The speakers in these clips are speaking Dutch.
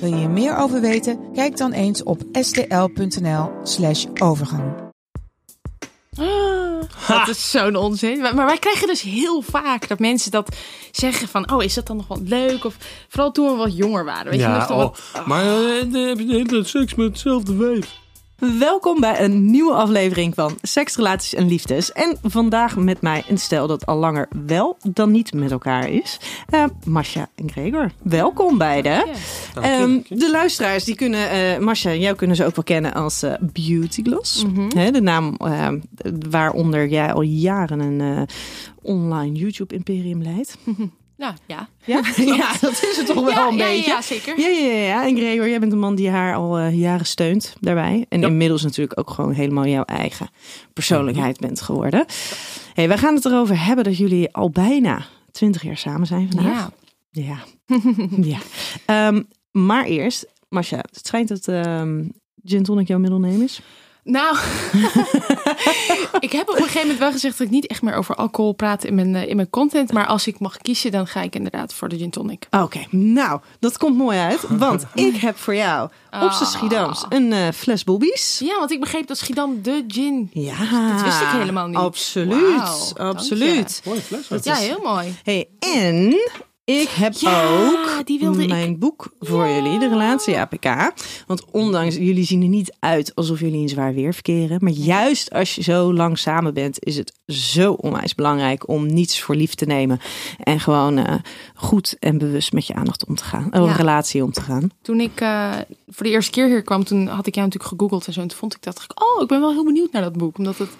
Wil je hier meer over weten? Kijk dan eens op stl.nl/slash overgang. Ah, dat is zo'n onzin. Maar, maar wij krijgen dus heel vaak dat mensen dat zeggen van... oh, is dat dan nog wel leuk? Of vooral toen we wat jonger waren. Weet je, nog Ja, oh, wat- maar eh, dan heb je de hele tijd seks met hetzelfde wijf. Welkom bij een nieuwe aflevering van Seks, Relaties en Liefdes. En vandaag met mij een stel dat al langer wel dan niet met elkaar is. Eh Masha en Gregor. Welkom beiden. Ehm, de luisteraars die kunnen, eh Masha, jou kunnen ze ook wel kennen als eh, Beauty Gloss. Hè, de naam eh, waaronder jij al jaren een eh, online YouTube imperium leidt. ja. Ja? ja, dat is het toch wel ja, een ja, beetje. Ja, zeker. Ja, ja, ja, ja. En Gregor, jij bent een man die haar al eh, jaren steunt daarbij. En inmiddels natuurlijk ook gewoon helemaal jouw eigen persoonlijkheid bent geworden. Hey, wij gaan het erover hebben dat jullie al bijna twintig jaar samen zijn vandaag. Ja. Ja. ja. Ehm, maar eerst, Masha, het schijnt dat ehm gin tonic jouw middelneem is. Nou, ik heb op een gegeven moment wel gezegd dat ik niet echt meer over alcohol praat in mijn, eh, in mijn content. Maar als ik mag kiezen, dan ga ik inderdaad voor de gin tonic. Oké, nou, dat komt mooi uit. Want ik heb voor jou op z'n Schiedams een eh, fles bobbies. Ja, want ik begreep dat Schiedam de gin... Ja, Dat wist ik helemaal niet. Absoluut, absoluut. Mooie fles. Ja, heel mooi. Hey, en ik heb Ja, ook die wilde ik. mijn boek voor jullie, de relatie APK. Want ondanks, jullie zien er niet uit alsof jullie in zwaar weer verkeren. Maar juist als je zo lang samen bent, is het zo onwijs belangrijk om niets voor lief te nemen. En gewoon eh, goed en bewust met je aandacht om te gaan. Ja. een relatie om te gaan. Toen ik eh, voor de eerste keer hier kwam, toen had ik jou natuurlijk gegoogeld en zo. En toen vond ik dat, oh, ik ben wel heel benieuwd naar dat boek. Omdat het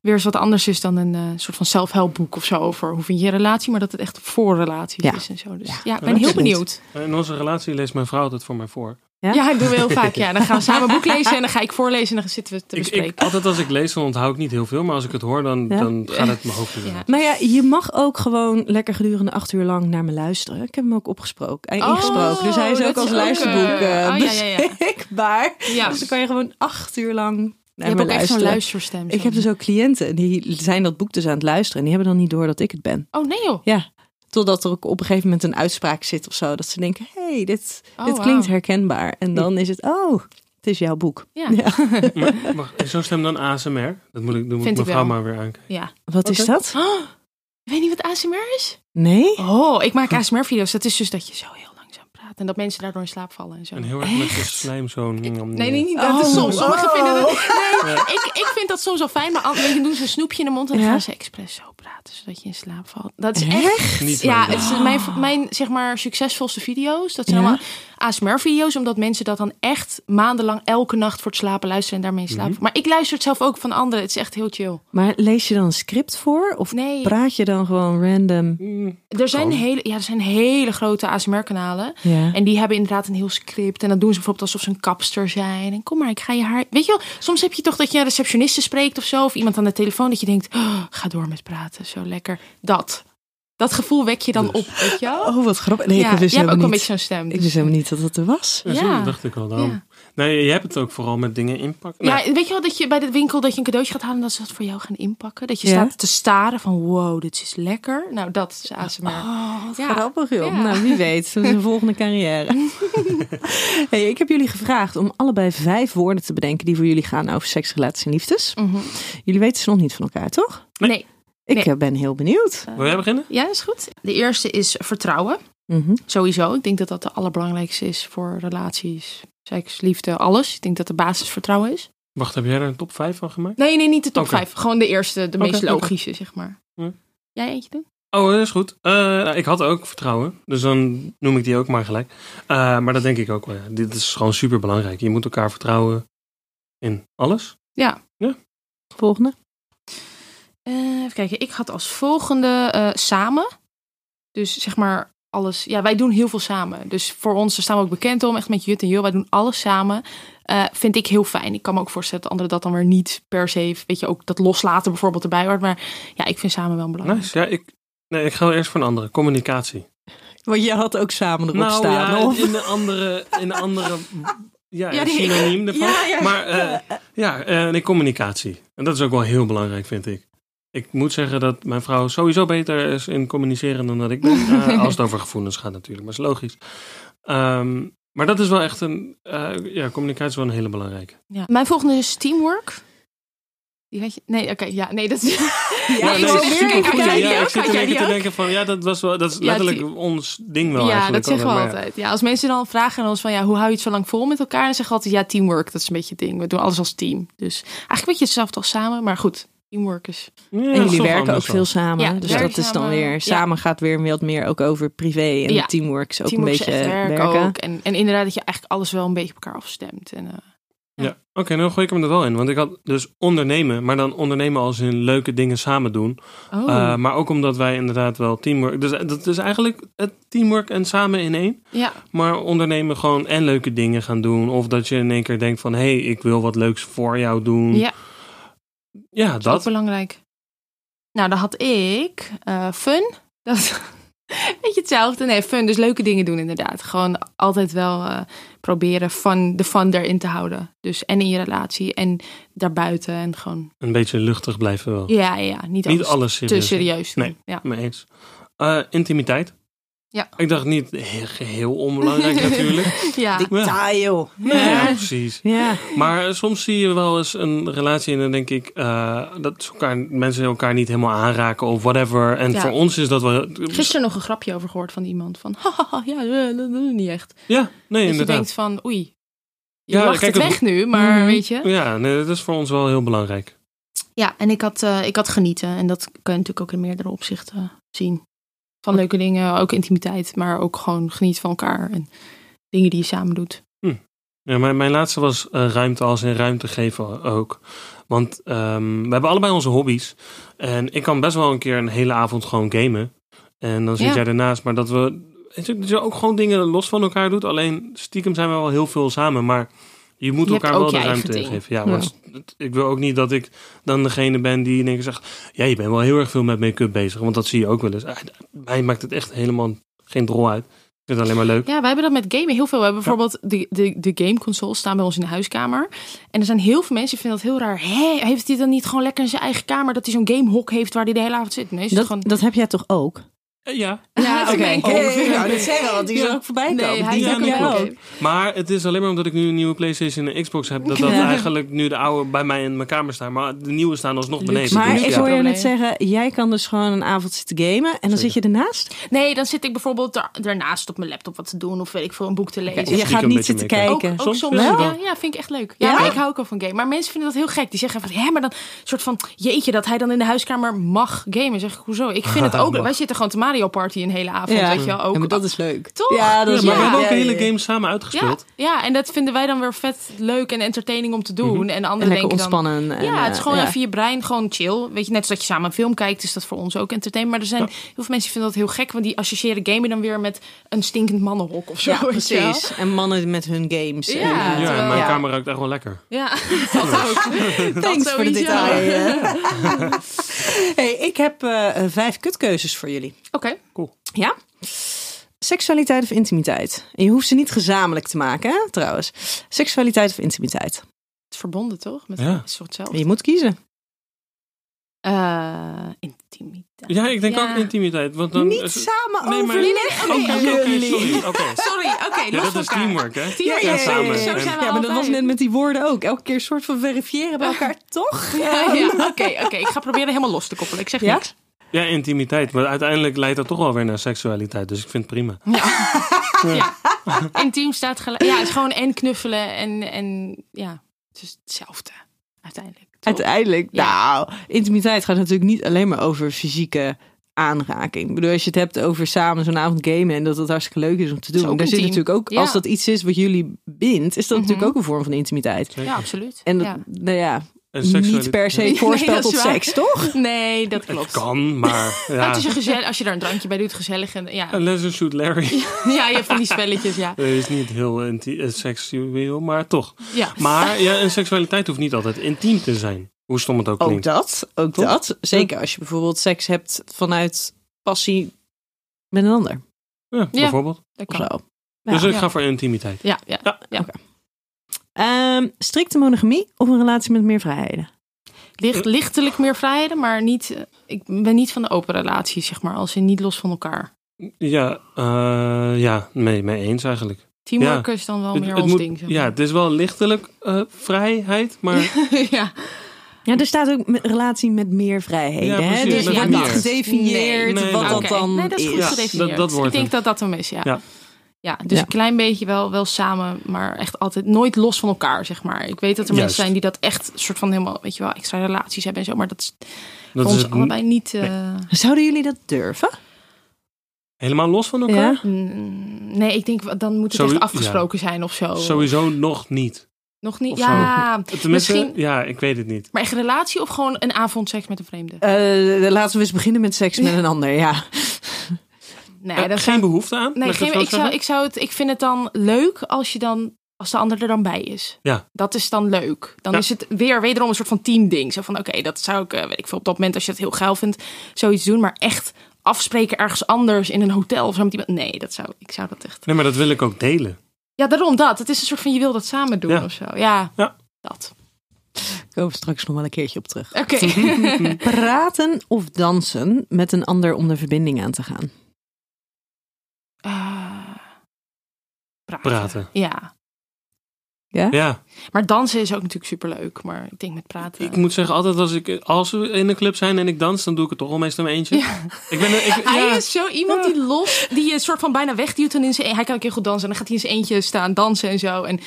weer eens wat anders is dan een eh, soort van self-help of zo over hoe vind je je relatie. Maar dat het echt voor relaties Ja. is en zo. Dus ja, Ja, ik ben heel benieuwd. In onze relatie leest mijn vrouw het voor mij voor. Ja? Ja, ik doe heel vaak. Ja, dan gaan we samen een boek lezen en dan ga ik voorlezen en dan zitten we te bespreken. ik, altijd als ik lees, dan onthoud ik niet heel veel. Maar als ik het hoor, dan, Ja? dan gaat het mijn hoofd in. Ja. Nou ja, je mag ook gewoon lekker gedurende acht uur lang naar me luisteren. Ik heb hem ook opgesproken, en Oh, ingesproken. Dus hij is ook als luisterboek eh, eh, oh, ja, ja, ja. beschikbaar. Dus dan kan je gewoon acht uur lang je naar hebt me ook echt zo'n luisterstem. Ik heb dus ook cliënten die zijn dat boek dus aan het luisteren. En die hebben dan niet door dat ik het ben. Oh nee joh. Ja. Totdat er ook op een gegeven moment een uitspraak zit of zo. Dat ze denken, hé, hey, dit, Oh, dit klinkt herkenbaar. En dan is het, oh, het is jouw boek. Ja. Maar, mag, is zo'n stem dan ASMR? Dat moet ik, dan moet Vind ik mevrouw wel. maar weer aankijken. ja. Wat is dat? Oh, je weet niet wat ASMR is? Nee? Oh, ik maak ASMR-video's. Dat is dus dat je zo heel en dat mensen daardoor in slaap vallen en zo. En heel erg met de slijm zo. Nee, nee, niet dat. Oh. is soms. Sommigen Oh. vinden dat. Nee, ik, ik vind dat soms wel fijn, maar anderen doen ze een snoepje in de mond en dan Ja? gaan ze expres zo praten zodat je in slaap valt. Dat is echt. Echt? Niet Ja, mijn het ding. is mijn, mijn zeg maar succesvolste video's. Dat zijn Ja? allemaal ASMR-video's, omdat mensen dat dan echt maandenlang elke nacht voor het slapen luisteren en daarmee in slaap. Mhm. Maar ik luister het zelf ook van anderen. Het is echt heel chill. Maar lees je dan een script voor? Of Nee. praat je dan gewoon random? Mm, Er zijn, hele, ja, er zijn hele grote ASMR-kanalen. Ja. En die hebben inderdaad een heel script. En dan doen ze bijvoorbeeld alsof ze een kapster zijn. En kom maar, ik ga je haar... Weet je wel, soms heb je toch dat je een receptioniste spreekt of zo. Of iemand aan de telefoon dat je denkt, oh, ga door met praten. Zo lekker. Dat. Dat gevoel wek je dan Dus. op, weet je wel? Oh, wat grappig. Nee, ja, ik wist jij hebt ook een beetje zo'n stem. Ik dus- wist helemaal niet dat dat er was. Ja, Ja. zo, dat dacht ik al. Daarom. Ja. Nee, je hebt het ook vooral met dingen inpakken. Ja, Nou, weet je wel dat je bij de winkel dat je een cadeautje gaat halen en dat ze dat voor jou gaan inpakken? Dat je Ja. staat te staren van wow, dit is lekker. Nou, dat is ASMR. Oh, wat Ja. grappig joh. Ja. Nou, wie weet. Dat is een volgende carrière. hey, ik heb jullie gevraagd om allebei vijf woorden te bedenken die voor jullie gaan over seks, relaties en liefdes. Mhm. Jullie weten ze nog niet van elkaar, toch? Nee. Ik Nee. ben heel benieuwd. Wil jij beginnen? Ja, is goed. De eerste is vertrouwen. Mhm. Sowieso. Ik denk dat dat de allerbelangrijkste is voor relaties, seks, liefde, alles. Ik denk dat de basis vertrouwen is. Wacht, heb jij er een top 5 van gemaakt? Nee, nee, niet de top Oké. 5. Gewoon de eerste, de meest logische, zeg maar. Ja. Jij eentje doen? Oh, dat is goed. Eh, nou, ik had ook vertrouwen. Dus dan noem ik die ook maar gelijk. Eh, maar dat denk ik ook wel. Ja. Dit is gewoon super belangrijk. Je moet elkaar vertrouwen in alles. Ja. Volgende. Eh, even kijken. Ik had als volgende eh, samen. Dus zeg maar alles. Ja, wij doen heel veel samen. Dus voor ons daar staan we ook bekend om. Echt met Jut en Jul. Wij doen alles samen. Eh, vind ik heel fijn. Ik kan me ook voorstellen dat anderen dat dan weer niet per se, weet je, ook dat loslaten bijvoorbeeld erbij hoort. Maar ja, ik vind samen wel belangrijk. Nice. Ja, ik, nee, ik ga wel eerst voor een andere. Communicatie. Want je had ook samen erop nou staan. ja, of? in de andere, in de andere ja, Ja, die- synoniem ervan. Ja, ja. Maar eh, ja, eh, nee, communicatie. En dat is ook wel heel belangrijk, vind ik. Ik moet zeggen dat mijn vrouw sowieso beter is in communiceren dan dat ik ben. Eh, als het over gevoelens gaat natuurlijk, maar dat is logisch. Ehm, maar dat is wel echt een... eh, ja, communicatie is wel een hele belangrijke. Ja. Mijn volgende is teamwork. Die weet je? Nee, oké, ja, nee, dat is. Ja, ik nee, zit goed. had ja, ik zit Had die te ook? denken van... Ja, dat, was wel, dat is Ja, letterlijk ons ding wel ja, dat zeggen we altijd, maar ja. altijd. Ja, als mensen dan vragen aan ons van ja, hoe hou je het zo lang vol met elkaar? Dan zeggen we altijd ja, teamwork. Dat is een beetje het ding. We doen alles als team. Dus eigenlijk een beetje hetzelfde als samen, maar goed, teamwork is. Ja, En jullie werken ook veel samen. Ja, dus dat is dan samen. weer... Ja. Samen gaat weer wat meer ook over privé. En Ja. teamwork is ook teamwork een beetje werk werken. ook. En, en inderdaad dat je eigenlijk alles wel een beetje op elkaar afstemt. En, eh, Ja, oké, nou gooi ik hem er wel in. Want ik had dus ondernemen, maar dan ondernemen als in leuke dingen samen doen. oh. Uh, maar ook omdat wij inderdaad wel teamwork. Dus dat is eigenlijk het teamwork en samen in één. ja, Maar ondernemen gewoon en leuke dingen gaan doen. Of dat je in één keer denkt van hé, hey, ik wil wat leuks voor jou doen. ja, Ja, dat is belangrijk. Nou, dan had ik eh, fun. Dat is beetje hetzelfde. Nee, fun. Dus leuke dingen doen inderdaad. Gewoon altijd wel eh, proberen fun, de fun erin te houden. Dus en in je relatie en daarbuiten. En gewoon, Een beetje luchtig blijven wel. ja, ja, niet alles, Niet alles te serieus. serieus doen. Nee. Ja. Mee eens. Uh, intimiteit. Ja. Ik dacht niet heel, geheel onbelangrijk natuurlijk. ja. Detail. Ja, precies. Ja. Maar soms zie je wel eens een relatie en dan denk ik uh, dat ze elkaar, mensen elkaar niet helemaal aanraken of whatever. En Ja. voor ons is dat wel. Gisteren nog een grapje over gehoord van iemand. Van, haha, ja, eh, dat doen we niet echt. Ja, nee, Dat je denkt van, oei, je Ja, lacht kijk, het het- weg nu, maar Mhm. weet je. Ja, nee, dat is voor ons wel heel belangrijk. Ja, en ik had, eh, ik had genieten. En dat kan je natuurlijk ook in meerdere opzichten zien. Van leuke dingen, ook intimiteit. Maar ook gewoon genieten van elkaar. En dingen die je samen doet. Ja, mijn, mijn laatste was eh, ruimte als in ruimte geven ook. Want ehm, we hebben allebei onze hobby's. En ik kan best wel een keer een hele avond gewoon gamen. En dan zit Ja. jij ernaast. Maar dat we dat je ook gewoon dingen los van elkaar doet. Alleen stiekem zijn we wel heel veel samen. Maar je moet Je elkaar ook wel de ruimte geven. Ja, want ik wil ook niet dat ik dan degene ben die in één keer zegt... Ja, je bent wel heel erg veel met make-up bezig. Want dat zie je ook wel eens. Ah, Mij maakt het echt helemaal geen drol uit. Ik vind het alleen maar leuk. Ja, wij hebben dat met gamen heel veel. We hebben bijvoorbeeld de, de, de gameconsoles staan bij ons in de huiskamer. En er zijn heel veel mensen die vinden dat heel raar. Hé, heeft hij dan niet gewoon lekker in zijn eigen kamer... dat hij zo'n gamehok heeft waar hij de hele avond zit? Nee, Dat, gewoon... dat heb jij toch ook? Eh, Ja, Ja, oké. Oh, dat zeggen, want die is Ja. ook voorbij Nee, komen. hij Die is Ja, ook nee. Maar het is alleen maar omdat ik nu een nieuwe PlayStation en Xbox heb, dat dat Ja. eigenlijk nu de oude bij mij in mijn kamer staan. Maar de nieuwe staan alsnog beneden. Maar dus ik ja. hoor je net zeggen, jij kan dus gewoon een avond zitten gamen en dan zit je ernaast. Nee, dan zit ik bijvoorbeeld daar- daarnaast op mijn laptop wat te doen... of weet ik veel, een boek te lezen. je gaat niet zitten kijken. Ook, ook Soms soms, wel. ja, ja, vind ik echt leuk. Ja, Ja? maar ik hou ook al van game. Maar mensen vinden dat heel gek. Die zeggen van, hè, maar dan soort van, jeetje, dat hij dan in de huiskamer mag gamen. Zeg ik, hoezo? Ik vind het ook, wij zitten gewoon te Mario Party een hele avond, Ja. weet je wel. Ook, Ja, maar dat is leuk. Toch? Ja, dat is Ja, maar we hebben ook Ja, hele ja, ja. games samen uitgespeeld. ja, en dat vinden wij dan weer vet leuk en entertaining om te doen. En de En anderen lekker denken dan... ontspannen. En, Ja, het is eh, gewoon ja. even je brein gewoon chill. Weet je, net als dat je samen een film kijkt, is dat voor ons ook entertainment. Maar er zijn heel veel mensen die vinden dat heel gek, want die associëren gamen dan weer met een stinkend mannenhok of zo. Precies. En mannen met hun games. Ja, en, terwijl- en mijn ja. kamer ruikt echt wel lekker. Ja, dat ook. Thanks voor de detail. hey, ik heb eh, vijf kutkeuzes voor jullie. Oké. Ja? Seksualiteit of intimiteit? En je hoeft ze niet gezamenlijk te maken, hè, trouwens. Seksualiteit of intimiteit? Het is verbonden toch? Met Ja. het is toch hetzelfde. Je moet kiezen. Eh, intimiteit. Ja, ik denk Ja. ook intimiteit. Want dan, niet samen nee, maar- overleggen. Oké, oké, oké, sorry. Oké. Sorry, oké, Ja, los dat van is elkaar. teamwork, hè? Teamwork, Ja, ja, samen. ja, ja. Zo zijn we Ja, maar dat was net met die woorden ook. Elke keer soort van verifiëren bij elkaar, toch? Ja, ja, oké, oké. Ik ga proberen helemaal los te koppelen. Ik zeg Ja? niks. Ja, intimiteit. Maar uiteindelijk leidt dat toch wel weer naar seksualiteit. Dus ik vind het prima. Ja. Intiem staat gelijk. Ja, het is gewoon en knuffelen en, en ja, het is hetzelfde uiteindelijk. Uiteindelijk, nou, intimiteit gaat natuurlijk niet alleen maar over fysieke aanraking. Ik bedoel, als je het hebt over samen zo'n avond gamen en dat het hartstikke leuk is om te doen. Daar zit natuurlijk ook, Ja. als dat iets is wat jullie bindt, is dat Mhm. natuurlijk ook een vorm van intimiteit. Ja, absoluut. En dat, ja. nou ja, niet seksualiteit- per se voorspel tot waar. seks, toch? Nee, dat Het klopt. kan, maar Maar ja. het is een gezellig, als je daar een drankje bij doet, gezellig. En, ja. En Let's Shoot Larry. ja, je hebt van die spelletjes, ja. Dat is niet heel inti- eh, seksueel, maar toch. ja. Maar ja, een seksualiteit hoeft niet altijd intiem te zijn. Hoe stom het ook Ook klinkt. dat, ook Toch? dat. Zeker als je bijvoorbeeld seks hebt vanuit passie met een ander. Ja, bijvoorbeeld. Dat kan. zo. Ja. Dus ik Ja. ga voor intimiteit. Ja, ja. Ja. ja. Ehm, strikte monogamie of een relatie met meer vrijheden? Licht, lichtelijk meer vrijheden, maar niet, eh, ik ben niet van de open relaties, zeg maar. Als ze niet los van elkaar. Ja, eh, ja nee, mee eens eigenlijk. Teamwork Ja. is dan wel Het- meer het ons moet- ding. Zeg Ja, het is wel lichtelijk eh, vrijheid, maar ja. Ja, er staat ook met- relatie met meer vrijheden. Ja, hè? precies, Dus wordt meer. niet gedefinieerd Nee, nee, wat dat dan nee, dat is goed is. Ja, dat- dat wordt ik denk hem. dat dat hem is, ja. Ja. Ja. dus Ja. een klein beetje wel, wel samen, maar echt altijd nooit los van elkaar, zeg maar. Ik weet dat er Juist. mensen zijn die dat echt soort van helemaal, weet je wel, extra relaties hebben en zo, maar dat is dat voor is ons het allebei niet. eh, Zouden jullie dat durven? helemaal los van elkaar. Ja. mm, Nee, ik denk dan moet het Sorry, echt afgesproken zijn of zo. Sowieso nog niet. Nog niet. Of Ja, misschien. ja, ik weet het niet. Maar echt een relatie of gewoon een avond seks met een vreemde? Eh, laten we eens beginnen met seks met een ander, ja. Nee, Eh, dat geen behoefte aan? Nee, geen, ik, zou, ik, zou het, ik vind het dan leuk als je dan als de ander er dan bij is. Ja. Dat is dan leuk. Dan Ja. is het weer wederom een soort van teamding. Zo van oké, dat zou ik, eh, weet ik veel, op dat moment als je het heel geil vindt, zoiets doen. Maar echt afspreken ergens anders in een hotel of zo met iemand. Nee, dat zou, ik zou dat echt. Nee, maar dat wil ik ook delen. Ja, daarom dat. Het is een soort van je wil dat samen doen Ja. of zo. Ja, Ja. dat. Komen we straks nog wel een keertje op terug. Oké. Praten of dansen met een ander om de verbinding aan te gaan? Eh, praten. Praten. Ja. Ja, Maar dansen is ook natuurlijk superleuk. Maar ik denk met praten. ik moet zeggen, altijd als, ik, als we in een club zijn en ik dans, dan doe ik het toch wel meestal in mijn eentje. Ja. Ik ben, ik, Hij ja, is zo iemand die los, die je soort van bijna wegduwt en in zijn, hij kan een keer goed dansen en dan gaat hij in zijn eentje staan dansen en zo. En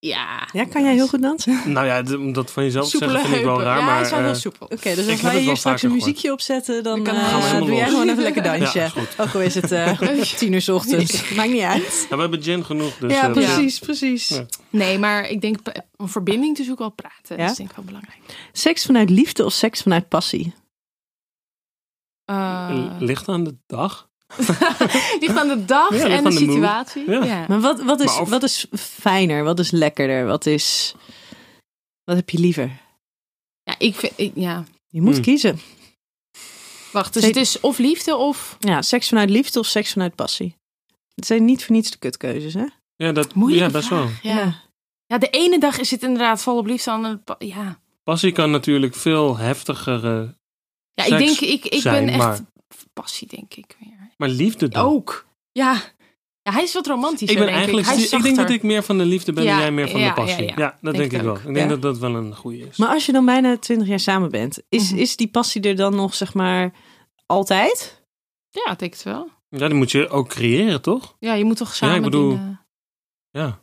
ja. Ja, kan jij heel goed dansen? Oké, nou ja, dat van jezelf te Soepele zeggen vind ik wel raar, ja, maar... is wel heel eh, soepel. dus heb als wij hier straks een gehoord. muziekje opzetten, dan Dan eh, doe jij gewoon even lekker dansje. Ook al is het eh, tien uur 's ochtends. Maakt niet uit. Ja, we hebben gin genoeg, dus... ja, precies, precies. Ja. Nee, maar ik denk om verbinding te zoeken wel praten. Ja? Dat is denk ik wel belangrijk. Seks vanuit liefde of seks vanuit passie? Eh, Ligt aan de dag. ligt aan de dag Ja, en de situatie. Ja. Ja. Maar wat, wat, is, Maar of- wat is fijner? Wat is lekkerder? Wat is... Wat heb je liever? Ja, ik vind, ik- ja. Je moet Hmm. kiezen. Wacht, dus het is of liefde of... Ja, seks vanuit liefde of seks vanuit passie. Het zijn niet voor niets de kutkeuzes, hè? Ja, dat, Moeilijke ja best wel. vraag. Ja. ja, de ene dag is het inderdaad vol op liefde. Dan, een pa- ja, Passie kan natuurlijk veel heftigere... ja ik denk, ik, ik zijn, ben echt maar- passie, denk ik weer. Maar liefde dan? Ook. Ja. ja, hij is wat romantischer, Ik ben denk eigenlijk... ik. Hij is ik denk dat ik meer van de liefde ben Ja, en jij meer van ja, de passie. ja, Ja, ja. dat Denk ik wel. Ik denk Ja. dat dat wel een goede is. Maar als je dan bijna twintig jaar samen bent, is, Mhm. is die passie er dan nog, zeg maar, altijd? Ja, ik denk het wel. Ja, die moet je ook creëren, toch? Ja, je moet toch samen ik bedoel- Ja.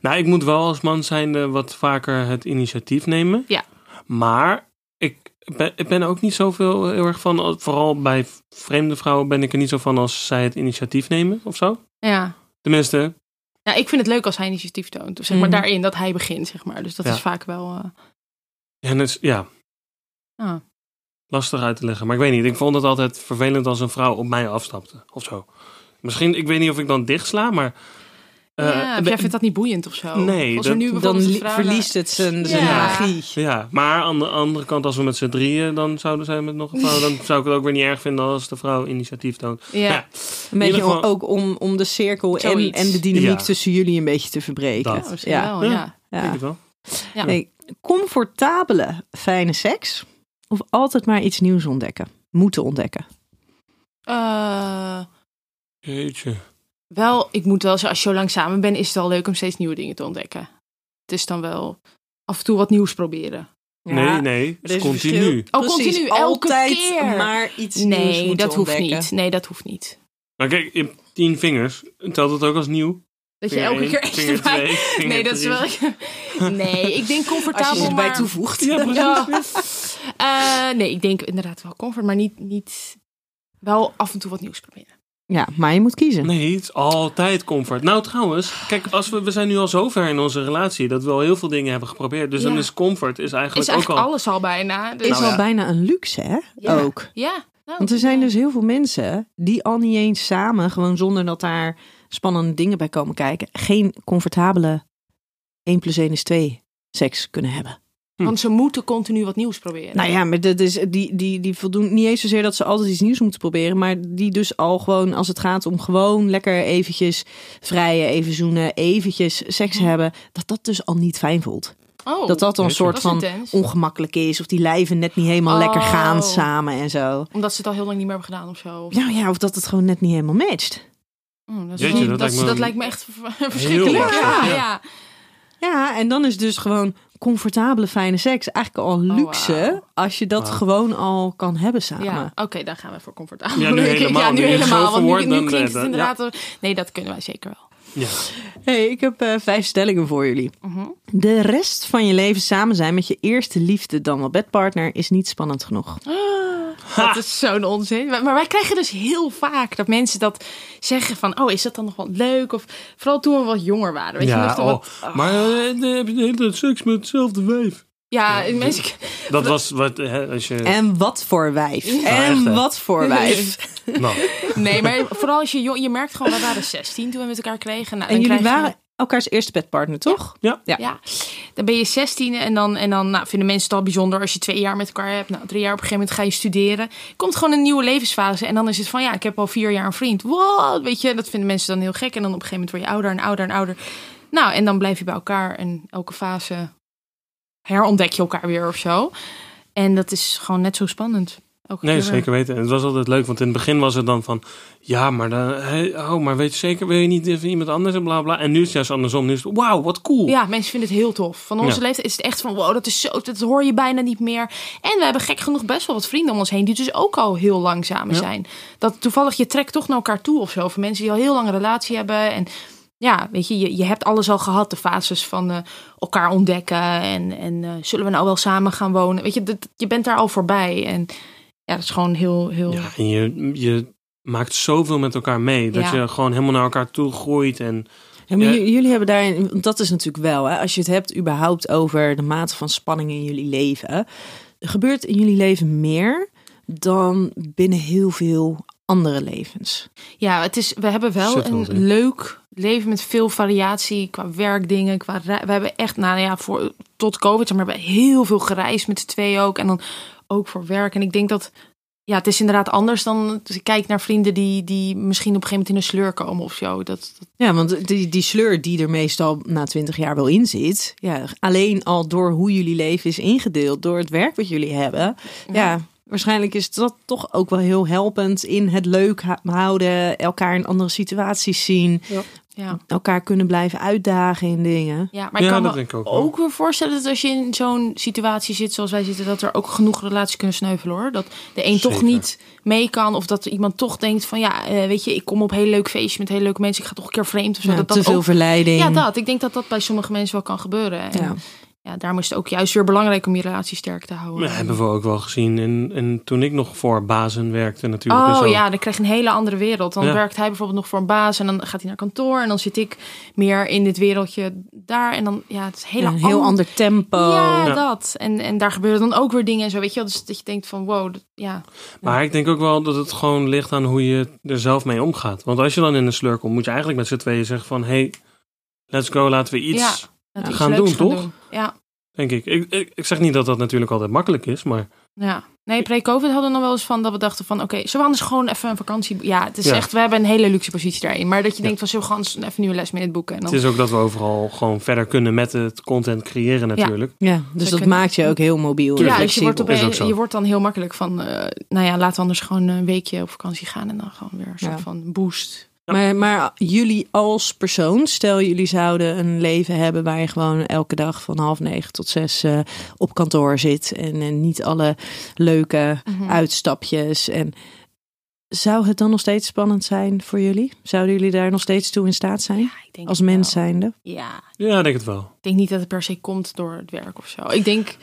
Nou, ik moet wel als man zijn wat vaker het initiatief nemen. Ja. Maar ben, ik ben ook niet zoveel heel erg van, vooral bij vreemde vrouwen ben ik er niet zo van als zij het initiatief nemen of zo. Ja. Tenminste, ja, ik vind het leuk als hij initiatief toont. Dus zeg maar Mhm. daarin dat hij begint, zeg maar. Dus dat Ja. is vaak wel... eh, ja, het is- ja, ah. lastig uit te leggen. Maar ik weet niet, ik vond het altijd vervelend als een vrouw op mij afstapte of zo. Misschien, ik weet niet of ik dan dichtsla, maar... eh, ja, of jij vindt dat niet boeiend of zo? Nee, Als dat- nu Dan verliest het zijn, zijn Ja. magie. Ja, maar aan de andere kant, als we met z'n drieën dan zouden zijn met nog een vrouw, dan zou ik het ook weer niet erg vinden als de vrouw initiatief toont. Ja. Ja, Een beetje geval- ook om, om de cirkel en, Zoiets. en de dynamiek Ja. tussen jullie een beetje te verbreken. Dat. Ja. wel, Ja. denk wel. Comfortabele, fijne seks of altijd maar iets nieuws ontdekken? Moeten ontdekken. Eh, Jeetje. Wel, ik moet wel zeggen, als je zo lang samen bent, is het wel leuk om steeds nieuwe dingen te ontdekken. Het is dan wel af en toe wat nieuws proberen. Nee, nee, het is continu. Oh, continu, elke altijd keer. maar iets nieuws Nee, moeten dat hoeft niet. Nee, dat hoeft niet. Maar kijk, je hebt tien vingers. Telt het ook als nieuw? Dat je elke één, keer vinger twee, vinger Nee, dat is wel... Nee, ik denk Als je comfortabel, erbij maar... toevoegt. Ja. Eh, nee, ik denk inderdaad wel comfort, maar niet, niet... Wel af en toe wat nieuws proberen. Ja, maar je moet kiezen. Nee, het is altijd comfort. Nou, trouwens, kijk, als we, we zijn nu al zo ver in onze relatie dat we al heel veel dingen hebben geprobeerd. Dus dan Ja. is comfort is eigenlijk, Is eigenlijk ook al. alles al bijna. Dus, is Nou al ja. bijna een luxe, hè? Ja. Ook. ja. Nou, Want er zijn ja. dus heel veel mensen die al niet eens samen, gewoon zonder dat daar spannende dingen bij komen kijken, geen comfortabele 1 plus 1 is 2 seks kunnen hebben. Want ze moeten continu wat nieuws proberen. Nou ja, maar dat is, die, die, die voldoen niet eens zozeer dat ze altijd iets nieuws moeten proberen. Maar die dus al gewoon, als het gaat om gewoon lekker eventjes vrijen, even zoenen, eventjes seks hebben. Dat dat dus al niet fijn voelt. oh, dat dat al een soort van intens. ongemakkelijk is. Of die lijven net niet helemaal lekker gaan Oh. samen en zo. Omdat ze het al heel lang niet meer hebben gedaan of zo. Of- Ja, ja, of dat het gewoon net niet helemaal matcht. Oh, dat, is Jeetje, wel- dat dat, lijkt me dat lijkt me echt ver- verschrikkelijk. ja. ja. Ja, en dan is dus gewoon comfortabele, fijne seks eigenlijk al luxe. wauw. Als je dat gewoon al kan hebben samen. Ja, oké, dan gaan we voor comfortabel. Ja, nu helemaal. Ja, nu helemaal. Want nu, nu klinkt eh, het dan- inderdaad... Nee, dat kunnen wij zeker wel. Ja. Hey, ik heb eh, vijf stellingen voor jullie. Mhm. De rest van je leven samen zijn met je eerste liefde dan wel bedpartner is niet spannend genoeg. Dat is zo'n onzin. Maar wij krijgen dus heel vaak dat mensen dat zeggen van... Oh, is dat dan nog wel leuk? Of vooral toen we wat jonger waren. Weet je, Ja, nog toen oh, wat- maar eh, dan heb je de hele tijd seks met hetzelfde wijf. ja, mensen... Dat was wat, hè, als je... En wat voor wijf. En wat voor wijf. Nou, Nee, maar vooral als je jong... Je merkt gewoon, we waren 16 toen we met elkaar kregen. Nou, En dan jullie krijg je- waren elkaars eerste bedpartner, toch? ja. Ja, dan ben je 16 en dan, en dan nou, vinden mensen het al bijzonder als je twee jaar met elkaar hebt. Nou, drie jaar op een gegeven moment ga je studeren. Komt gewoon een nieuwe levensfase en dan is het van ja, ik heb al vier jaar een vriend. Wow, weet je, dat vinden mensen dan heel gek. En dan op een gegeven moment word je ouder en ouder en ouder. Nou, en dan blijf je bij elkaar en elke fase herontdek je elkaar weer of zo. En dat is gewoon net zo spannend. Nee, weer. zeker weten. En het was altijd leuk, want in het begin was het dan van... Ja, maar, dan, hey, oh, maar weet je zeker, wil je niet even iemand anders en bla bla. En nu is het juist andersom. Nu is het, wauw, wat cool. Ja, mensen vinden het heel tof. Van onze Ja. leeftijd is het echt van wow, dat is zo, dat hoor je bijna niet meer. En we hebben gek genoeg best wel wat vrienden om ons heen die dus ook al heel lang samen Ja. zijn. Dat toevallig je trekt toch naar elkaar toe of zo. Voor mensen die al heel lang een relatie hebben en ja, weet je, je, je hebt alles al gehad, de fases van eh, elkaar ontdekken en, en eh, zullen we nou wel samen gaan wonen? Weet je, dat, je bent daar al voorbij en ja, dat is gewoon heel, heel. Ja, en je, je maakt zoveel met elkaar mee. Dat Ja. je gewoon helemaal naar elkaar toe groeit. En Ja, maar Ja. j- jullie hebben daarin, want dat is natuurlijk wel, hè, als je het hebt überhaupt over de mate van spanning in jullie leven, er gebeurt in jullie leven meer dan binnen heel veel andere levens. Ja, het is, we hebben wel een leuk leven met veel variatie qua werkdingen. Qua we hebben echt, nou ja, voor, tot COVID, maar, we hebben heel veel gereisd met z'n tweeën ook. En dan ook voor werk. En ik denk dat, ja, het is inderdaad anders dan, dus ik kijk naar vrienden die, die misschien op een gegeven moment in een sleur komen of zo. Dat, dat- Ja, want die, die sleur die er meestal na twintig jaar wel in zit, ja, alleen al door hoe jullie leven is ingedeeld, door het werk wat jullie hebben, ja. Waarschijnlijk is dat toch ook wel heel helpend in het leuk houden, elkaar in andere situaties zien, ja. Elkaar kunnen blijven uitdagen in dingen. Ja, maar ik Ja, kan dat me denk ik ook ook weer voorstellen dat als je in zo'n situatie zit zoals wij zitten, dat er ook genoeg relaties kunnen sneuvelen hoor. Dat de een toch niet mee kan of dat iemand toch denkt van ja, eh, weet je, ik kom op een heel leuk feestje met hele leuke mensen, ik ga toch een keer vreemd of zo. Ja, dat te dat veel ook, verleiding. ja, dat. Ik denk dat dat bij sommige mensen wel kan gebeuren. En Ja. Ja. daarom is het ook juist weer belangrijk om je relatie sterk te houden. dat hebben we ook wel gezien. En, en toen ik nog voor bazen werkte natuurlijk. Oh zo. ja, dan krijg je een hele andere wereld. Dan Ja. werkt hij bijvoorbeeld nog voor een baas en dan gaat hij naar kantoor. En dan zit ik meer in dit wereldje daar. En dan, ja, het is een hele Ja, een heel an- ander tempo. Ja, Ja. dat. En, en daar gebeuren dan ook weer dingen en zo, weet je wel. Dus dat je denkt van, wow, dat- ja. Maar ik denk ook wel dat het gewoon ligt aan hoe je er zelf mee omgaat. Want als je dan in een slur komt, moet je eigenlijk met z'n tweeën zeggen van... Hey, let's go, laten we iets, Ja. Dat Gaan doen, gaan toch? doen. Ja, denk ik. Ik, ik. ik zeg niet dat dat natuurlijk altijd makkelijk is, maar... ja. Nee, pre-covid hadden we nog wel eens van dat we dachten van, oké, zullen we anders gewoon even een vakantie... Ja, het is Ja. echt, we hebben een hele luxe positie daarin. Maar dat je denkt van, zullen we gewoon even nu een les minute boeken? En dan, Het is ook dat we overal gewoon verder kunnen met het content creëren natuurlijk. Ja, dus dat kunnen- maakt je ook heel mobiel. en ja, dus je wordt, op, zo. je wordt dan heel makkelijk van, eh, nou ja, laten we anders gewoon een weekje op vakantie gaan en dan gewoon weer een soort Ja. van boost. Maar, maar jullie als persoon, stel jullie zouden een leven hebben waar je gewoon elke dag van half negen tot zes eh, op kantoor zit en, en niet alle leuke Mhm. uitstapjes. En zou het dan nog steeds spannend zijn voor jullie? Zouden jullie daar nog steeds toe in staat zijn? Ja, ik denk als mens wel. zijnde? Ja, Ja, ik denk het wel. ik denk niet dat het per se komt door het werk of zo. Ik denk,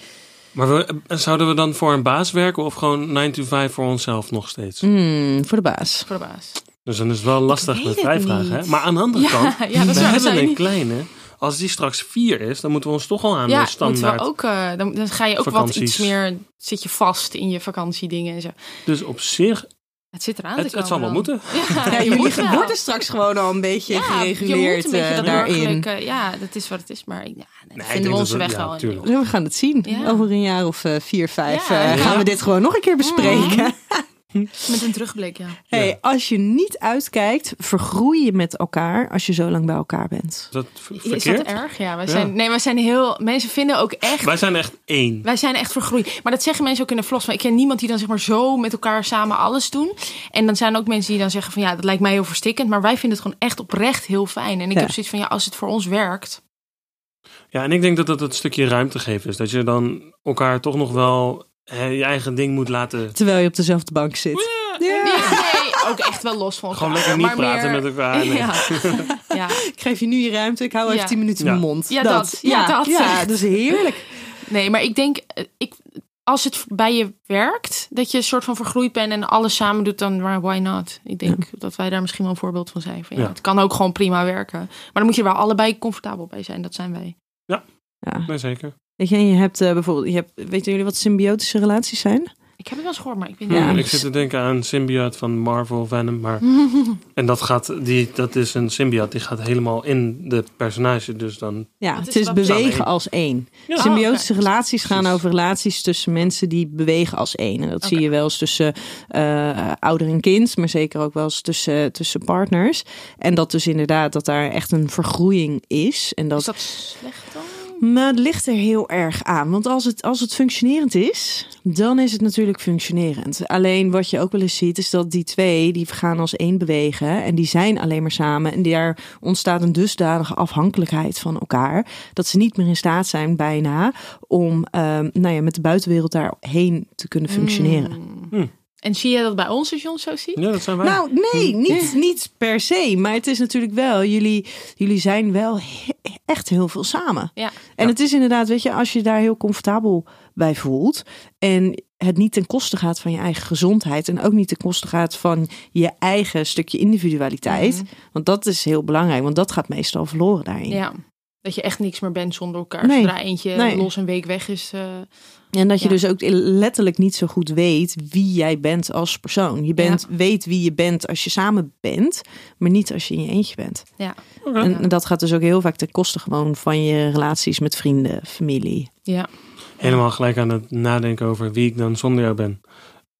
Maar we, zouden we dan voor een baas werken of gewoon 9 to 5 voor onszelf nog steeds? Hmm, voor de baas. voor de baas. Dus dan is het wel lastig met vrijvragen. niet. Hè? Maar aan de andere Ja, kant, ja, dat we hebben zijn een niet- kleine. Als die straks vier is, dan moeten we ons toch al aan ja, de standaard. ook, eh, dan, dan ga je ook wat iets meer, zit je vast in je vakantiedingen en zo. Dus op zich, Het zit eraan het, het zal wel moeten. Ja, Ja, je jullie worden straks gewoon al een beetje Ja, gereguleerd je moet een beetje eh, dat daarin. ja, dat is wat het is. Maar ja, vinden we onze we- weg ja, wel. Ja, We gaan het zien. Ja. Over een jaar of eh, vier, vijf Ja. gaan Ja. we dit gewoon nog een keer bespreken. Met een terugblik, ja. Hey. Als je niet uitkijkt, vergroei je met elkaar als je zo lang bij elkaar bent. Is dat ver- Is verkeerd? dat erg? Ja, wij Ja. zijn, nee, wij zijn heel... Mensen vinden ook echt... Wij zijn echt één. Wij zijn echt vergroeid. Maar dat zeggen mensen ook in de vlogs. Maar ik ken niemand die dan zeg maar zo met elkaar samen alles doen. En dan zijn er ook mensen die dan zeggen van ja, dat lijkt mij heel verstikkend. Maar wij vinden het gewoon echt oprecht heel fijn. En ik Ja. heb zoiets van ja, als het voor ons werkt. Ja, en ik denk dat dat het stukje ruimte geven is. Dat je dan elkaar toch nog wel je eigen ding moet laten. Terwijl je op dezelfde bank zit. Ja. Nee, ook echt wel los van elkaar. Gewoon lekker niet maar praten meer- met elkaar. Nee. Ja. ja. Ik geef je nu je ruimte, ik hou even Ja. 10 minuten Ja. mijn mond. Ja, dat. Ja, dat. Ja, dat is heerlijk. Nee, maar ik denk, eh, ik, als het bij je werkt, dat je een soort van vergroeid bent en alles samen doet, dan why not? Ik denk dat wij daar misschien wel een voorbeeld van zijn. Van, ja, Ja. Het kan ook gewoon prima werken. Maar dan moet je er wel allebei comfortabel bij zijn. Dat zijn wij. Ja. Nee, zeker. Weet je, en je hebt eh, bijvoorbeeld, je hebt, weten jullie wat symbiotische relaties zijn? Ik heb het wel eens gehoord, maar ik weet Ja. niet. Hmm, ik zit te denken aan Symbiote van Marvel, Venom. Maar... En dat, gaat, die, dat is een symbiote, die gaat helemaal in de personage. Dus dan... Ja, het is bewegen als één. Ja. Symbiotische Oh, oké. relaties gaan Precies. over relaties tussen mensen die bewegen als één. En dat zie je wel eens tussen eh, ouder en kind, maar zeker ook wel eens tussen, tussen partners. En dat dus inderdaad dat daar echt een vergroeiing is. En dat, Is dat slecht dan? Maar het ligt er heel erg aan. Want als het, als het functionerend is, dan is het natuurlijk functionerend. Alleen wat je ook wel eens ziet, is dat die twee, die gaan als één bewegen. En die zijn alleen maar samen. En daar ontstaat een dusdanige afhankelijkheid van elkaar. Dat ze niet meer in staat zijn bijna om ehm, nou ja, met de buitenwereld daarheen te kunnen functioneren. Hmm. En zie je dat bij ons als je ons zo ziet? Ja, dat zijn wij. Nou, nee, niet, niet per se. Maar het is natuurlijk wel, jullie, jullie zijn wel he- echt heel veel samen. Ja. En Ja. het is inderdaad, weet je, als je daar heel comfortabel bij voelt. En het niet ten koste gaat van je eigen gezondheid. En ook niet ten koste gaat van je eigen stukje individualiteit. Mhm. Want dat is heel belangrijk, want dat gaat meestal verloren daarin. Ja. Dat je echt niks meer bent zonder elkaar. Nee. Zodra eentje Nee. los een week weg is. eh, En dat je Ja. dus ook letterlijk niet zo goed weet wie jij bent als persoon. Je bent, weet wie je bent als je samen bent, maar niet als je in je eentje bent. ja. En dat gaat dus ook heel vaak ten koste gewoon van je relaties met vrienden, familie. Ja. Helemaal gelijk aan het nadenken over wie ik dan zonder jou ben.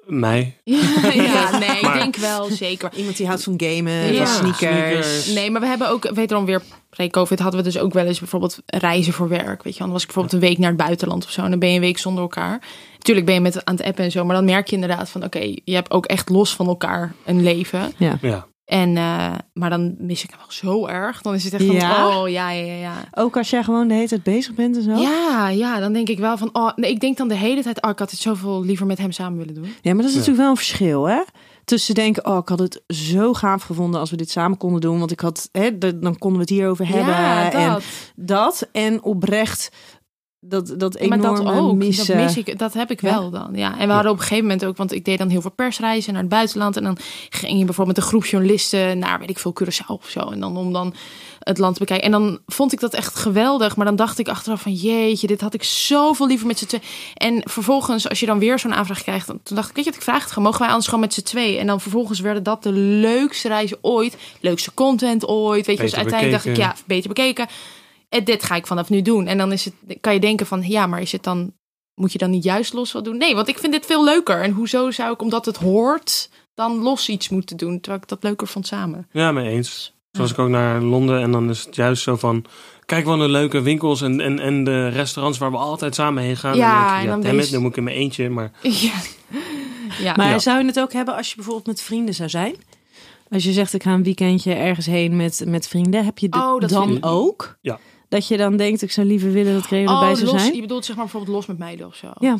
Mij. ja, nee, ik denk wel zeker. Iemand die houdt van gamen, Ja. van sneakers. Nee, maar we hebben ook, wederom weer pre-covid hadden we dus ook wel eens bijvoorbeeld reizen voor werk. Weet je, dan was ik bijvoorbeeld een week naar het buitenland of zo. En dan ben je een week zonder elkaar. Natuurlijk ben je met aan het appen en zo, maar dan merk je inderdaad van oké, je hebt ook echt los van elkaar een leven. Ja. En, eh, maar dan mis ik hem wel zo erg. Dan is het echt van, Ja? oh ja, ja, ja. Ook als jij gewoon de hele tijd bezig bent en zo. Ja, ja, dan denk ik wel van, oh, nee, ik denk dan de hele tijd, oh, ik had het zoveel liever met hem samen willen doen. Ja, maar dat is Ja. natuurlijk wel een verschil, hè? Tussen denken, oh, ik had het zo gaaf gevonden als we dit samen konden doen. Want ik had, hè, dan konden we het hierover hebben. ja, En dat. dat en oprecht dat, dat maar enorme dat ook, missen. dat mis ik, dat heb ik Ja. wel dan. Ja. En we hadden op een gegeven moment ook, want ik deed dan heel veel persreizen naar het buitenland. En dan ging je bijvoorbeeld met een groep journalisten naar, weet ik veel, Curaçao of zo. En dan om dan het land te bekijken. En dan vond ik dat echt geweldig. Maar dan dacht ik achteraf van, jeetje, dit had ik zoveel liever met z'n twee. En vervolgens, als je dan weer zo'n aanvraag krijgt, dan toen dacht ik, weet je wat ik vraag het gewoon, mogen wij anders gewoon met z'n twee? En dan vervolgens werden dat de leukste reizen ooit, leukste content ooit. Weet je, dus uiteindelijk dacht ik, ja, beter bekeken. En dit ga ik vanaf nu doen. En dan is het, kan je denken van, ja, maar is het dan, moet je dan niet juist los wat doen? Nee, want ik vind dit veel leuker. En hoezo zou ik, omdat het hoort, dan los iets moeten doen, terwijl ik dat leuker vond samen. Ja, mee eens. Zoals ik ook naar Londen en dan is het juist zo van... Kijk wat een leuke winkels en, en, en de restaurants waar we altijd samen heen gaan. Ja, dan denk ik, en dan wees- moet ik in mijn eentje. Maar Ja, ja. Maar Ja. zou je het ook hebben als je bijvoorbeeld met vrienden zou zijn? Als je zegt, ik ga een weekendje ergens heen met, met vrienden. Heb je dit Oh, dat dan ik- ook? Ja. Dat je dan denkt, ik zou liever willen dat oh, erbij zou los, zijn? je bedoelt zeg maar bijvoorbeeld los met meiden of zo? Ja.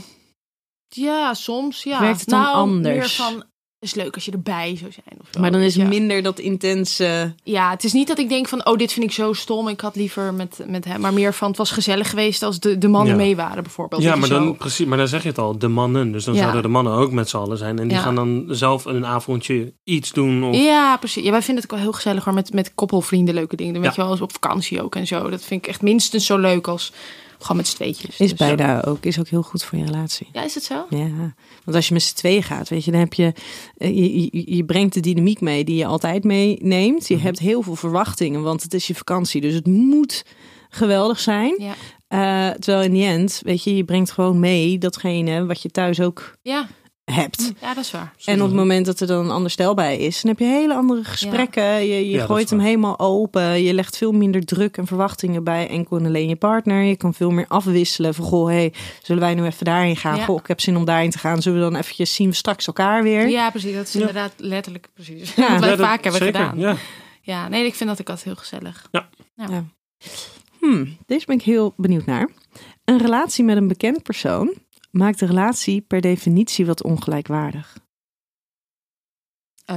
Ja, soms, ja. Werkt het dan nou, anders? Meer van, is leuk als je erbij zou zijn. Of zo, Maar dan is minder dat intense... Ja, het is niet dat ik denk van, oh, dit vind ik zo stom. Ik had liever met, met hem. Maar meer van, het was gezellig geweest als de, de mannen Ja. mee waren bijvoorbeeld. Ja, maar dan, zo. precies, maar dan zeg je het al, de mannen. Dus dan Ja. zouden de mannen ook met z'n allen zijn. En die Ja. gaan dan zelf een avondje iets doen. Of, Ja, precies. Ja, wij vinden het ook wel heel gezellig hoor, met, met koppelvrienden leuke dingen. doen. Weet Ja. je wel, eens op vakantie ook en zo. Dat vind ik echt minstens zo leuk als gewoon met z'n tweetjes. Is Dus, bijna ook, is ook heel goed voor je relatie. Ja, is het zo? Ja, want als je met z'n tweeën gaat, weet je, dan heb je, eh, je, je, je brengt de dynamiek mee die je altijd meeneemt. Je Mhm. hebt heel veel verwachtingen, want het is je vakantie, dus het moet geweldig zijn. Ja. Eh, terwijl in die end, weet je, je brengt gewoon mee datgene wat je thuis ook Ja, hebt. ja dat is waar. En op het moment dat er dan een ander stel bij is, dan heb je hele andere gesprekken. Je, je Ja, gooit hem helemaal open. Je legt veel minder druk en verwachtingen bij enkel en alleen je partner. Je kan veel meer afwisselen van, goh, hey, zullen wij nu even daarheen gaan? Ja. Goh, ik heb zin om daarheen te gaan. Zullen we dan eventjes zien we straks elkaar weer? Ja, precies. Dat is Ja. inderdaad letterlijk precies. Ja. Wat wij Ja, dat- vaak hebben zeker, gedaan. Ja. Ja, nee, ik vind dat ik altijd heel gezellig. Hmm, deze ben ik heel benieuwd naar. Een relatie met een bekend persoon maakt de relatie per definitie wat ongelijkwaardig. Eh.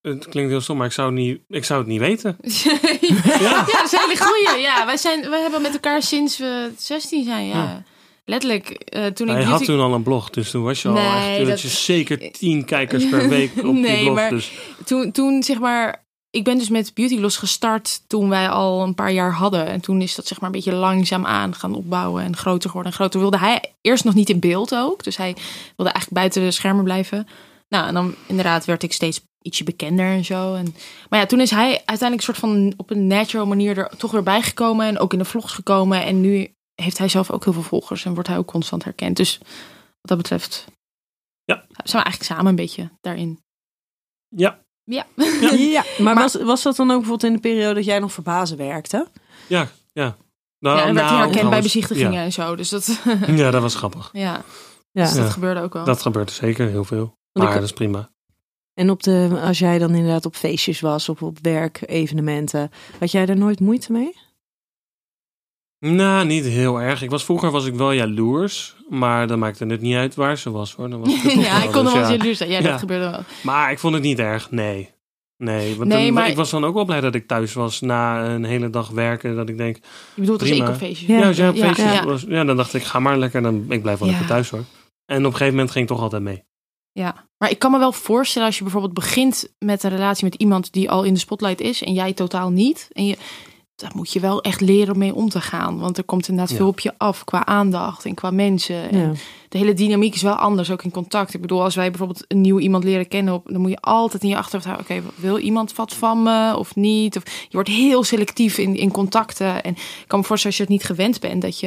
Het klinkt heel stom, maar ik zou, het niet, ik zou het niet weten. ja. dat is een hele goeie. Ja, wij, zijn, wij hebben met elkaar sinds we 16 zijn. Ja. Ja. Letterlijk, eh, toen ik Hij had toen al een blog, dus toen was je al echt, toen dat- je zeker tien kijkers per week op Nee, die blog. maar- Dus toen, toen zeg maar, ik ben dus met Beauty Loss gestart toen wij al een paar jaar hadden. En toen is dat zeg maar een beetje langzaam aan gaan opbouwen en groter geworden en groter. Wilde hij eerst nog niet in beeld ook. Dus hij wilde eigenlijk buiten de schermen blijven. Nou, en dan inderdaad werd ik steeds ietsje bekender en zo. En, maar ja, toen is hij uiteindelijk soort van op een natural manier er toch weer bijgekomen. En ook in de vlogs gekomen. En nu heeft hij zelf ook heel veel volgers en wordt hij ook constant herkend. Dus wat dat betreft Ja. zijn we eigenlijk samen een beetje daarin. ja, Ja. Ja, maar, was, was dat dan ook bijvoorbeeld in de periode dat jij nog voor bazen werkte? ja, ja. Nou, Ja, en werd hij nou, herkend bij bezichtigingen en zo. Dus dat, Ja. dat was grappig. ja, Ja. dus dat Ja. gebeurde ook wel. Dat gebeurt zeker heel veel. Want Maar ik- dat is prima. En op de, als jij dan inderdaad op feestjes was of op werk, evenementen, had jij daar nooit moeite mee? Nou, niet heel erg. Ik was, vroeger was ik wel jaloers, maar dan maakte het niet uit waar ze was hoor. Dan was ik ja, ik kon dus wel ja. jaloers zijn. Ja, Ja. dat gebeurde wel. Maar ik vond het niet erg, nee. Nee, want Nee, dan- maar- ik was dan ook wel blij dat ik thuis was na een hele dag werken. Dat ik denk, Je bedoelt als ik Prima. op feestjes Ja. ja, als jij op ja, feestjes was, ja, dan dacht ik, ga maar lekker, dan, ik blijf wel lekker thuis hoor. En op een gegeven moment ging ik toch altijd mee. Ja, maar ik kan me wel voorstellen als je bijvoorbeeld begint met een relatie met iemand die al in de spotlight is en jij totaal niet. En je, daar moet je wel echt leren om mee om te gaan. Want er komt inderdaad Ja. veel op je af qua aandacht en qua mensen. En Ja. de hele dynamiek is wel anders, ook in contact. Ik bedoel, als wij bijvoorbeeld een nieuw iemand leren kennen, op- dan moet je altijd in je achterhoofd houden. Oké, wil iemand wat van me of niet? Of je wordt heel selectief in, in contacten. En ik kan me voorstellen als je het niet gewend bent, dat je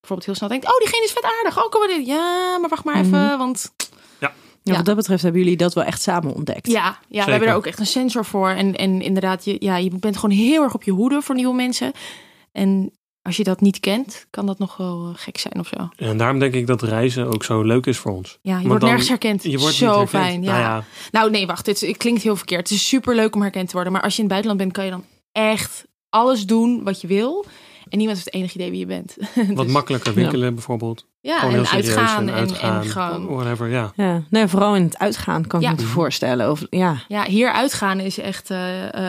bijvoorbeeld heel snel denkt: Oh, diegene is vet aardig. Oh, kom maar dit. Ja, maar wacht maar even. Mhm. Want Ja, Ja. Wat dat betreft hebben jullie dat wel echt samen ontdekt. ja, ja we hebben er ook echt een sensor voor. En, en inderdaad, je, ja, je bent gewoon heel erg op je hoede voor nieuwe mensen. En als je dat niet kent, kan dat nog wel eh, gek zijn of zo. En daarom denk ik dat reizen ook zo leuk is voor ons. Ja, je wordt dan- nergens herkend. Je wordt zo herkend. fijn. Ja. Nou ja, Nou nee, wacht. Het klinkt heel verkeerd. Het is super leuk om herkend te worden. Maar als je in het buitenland bent, kan je dan echt alles doen wat je wil. En niemand heeft enig idee wie je bent. wat Dus- makkelijker winkelen bijvoorbeeld. Ja, Gewoon en uitgaan. en En, uitgaan. en gewoon Whatever, ja. Ja, nee, vooral in het uitgaan kan ik Ja. me voorstellen. Of, ja. Ja, hier uitgaan is echt uh,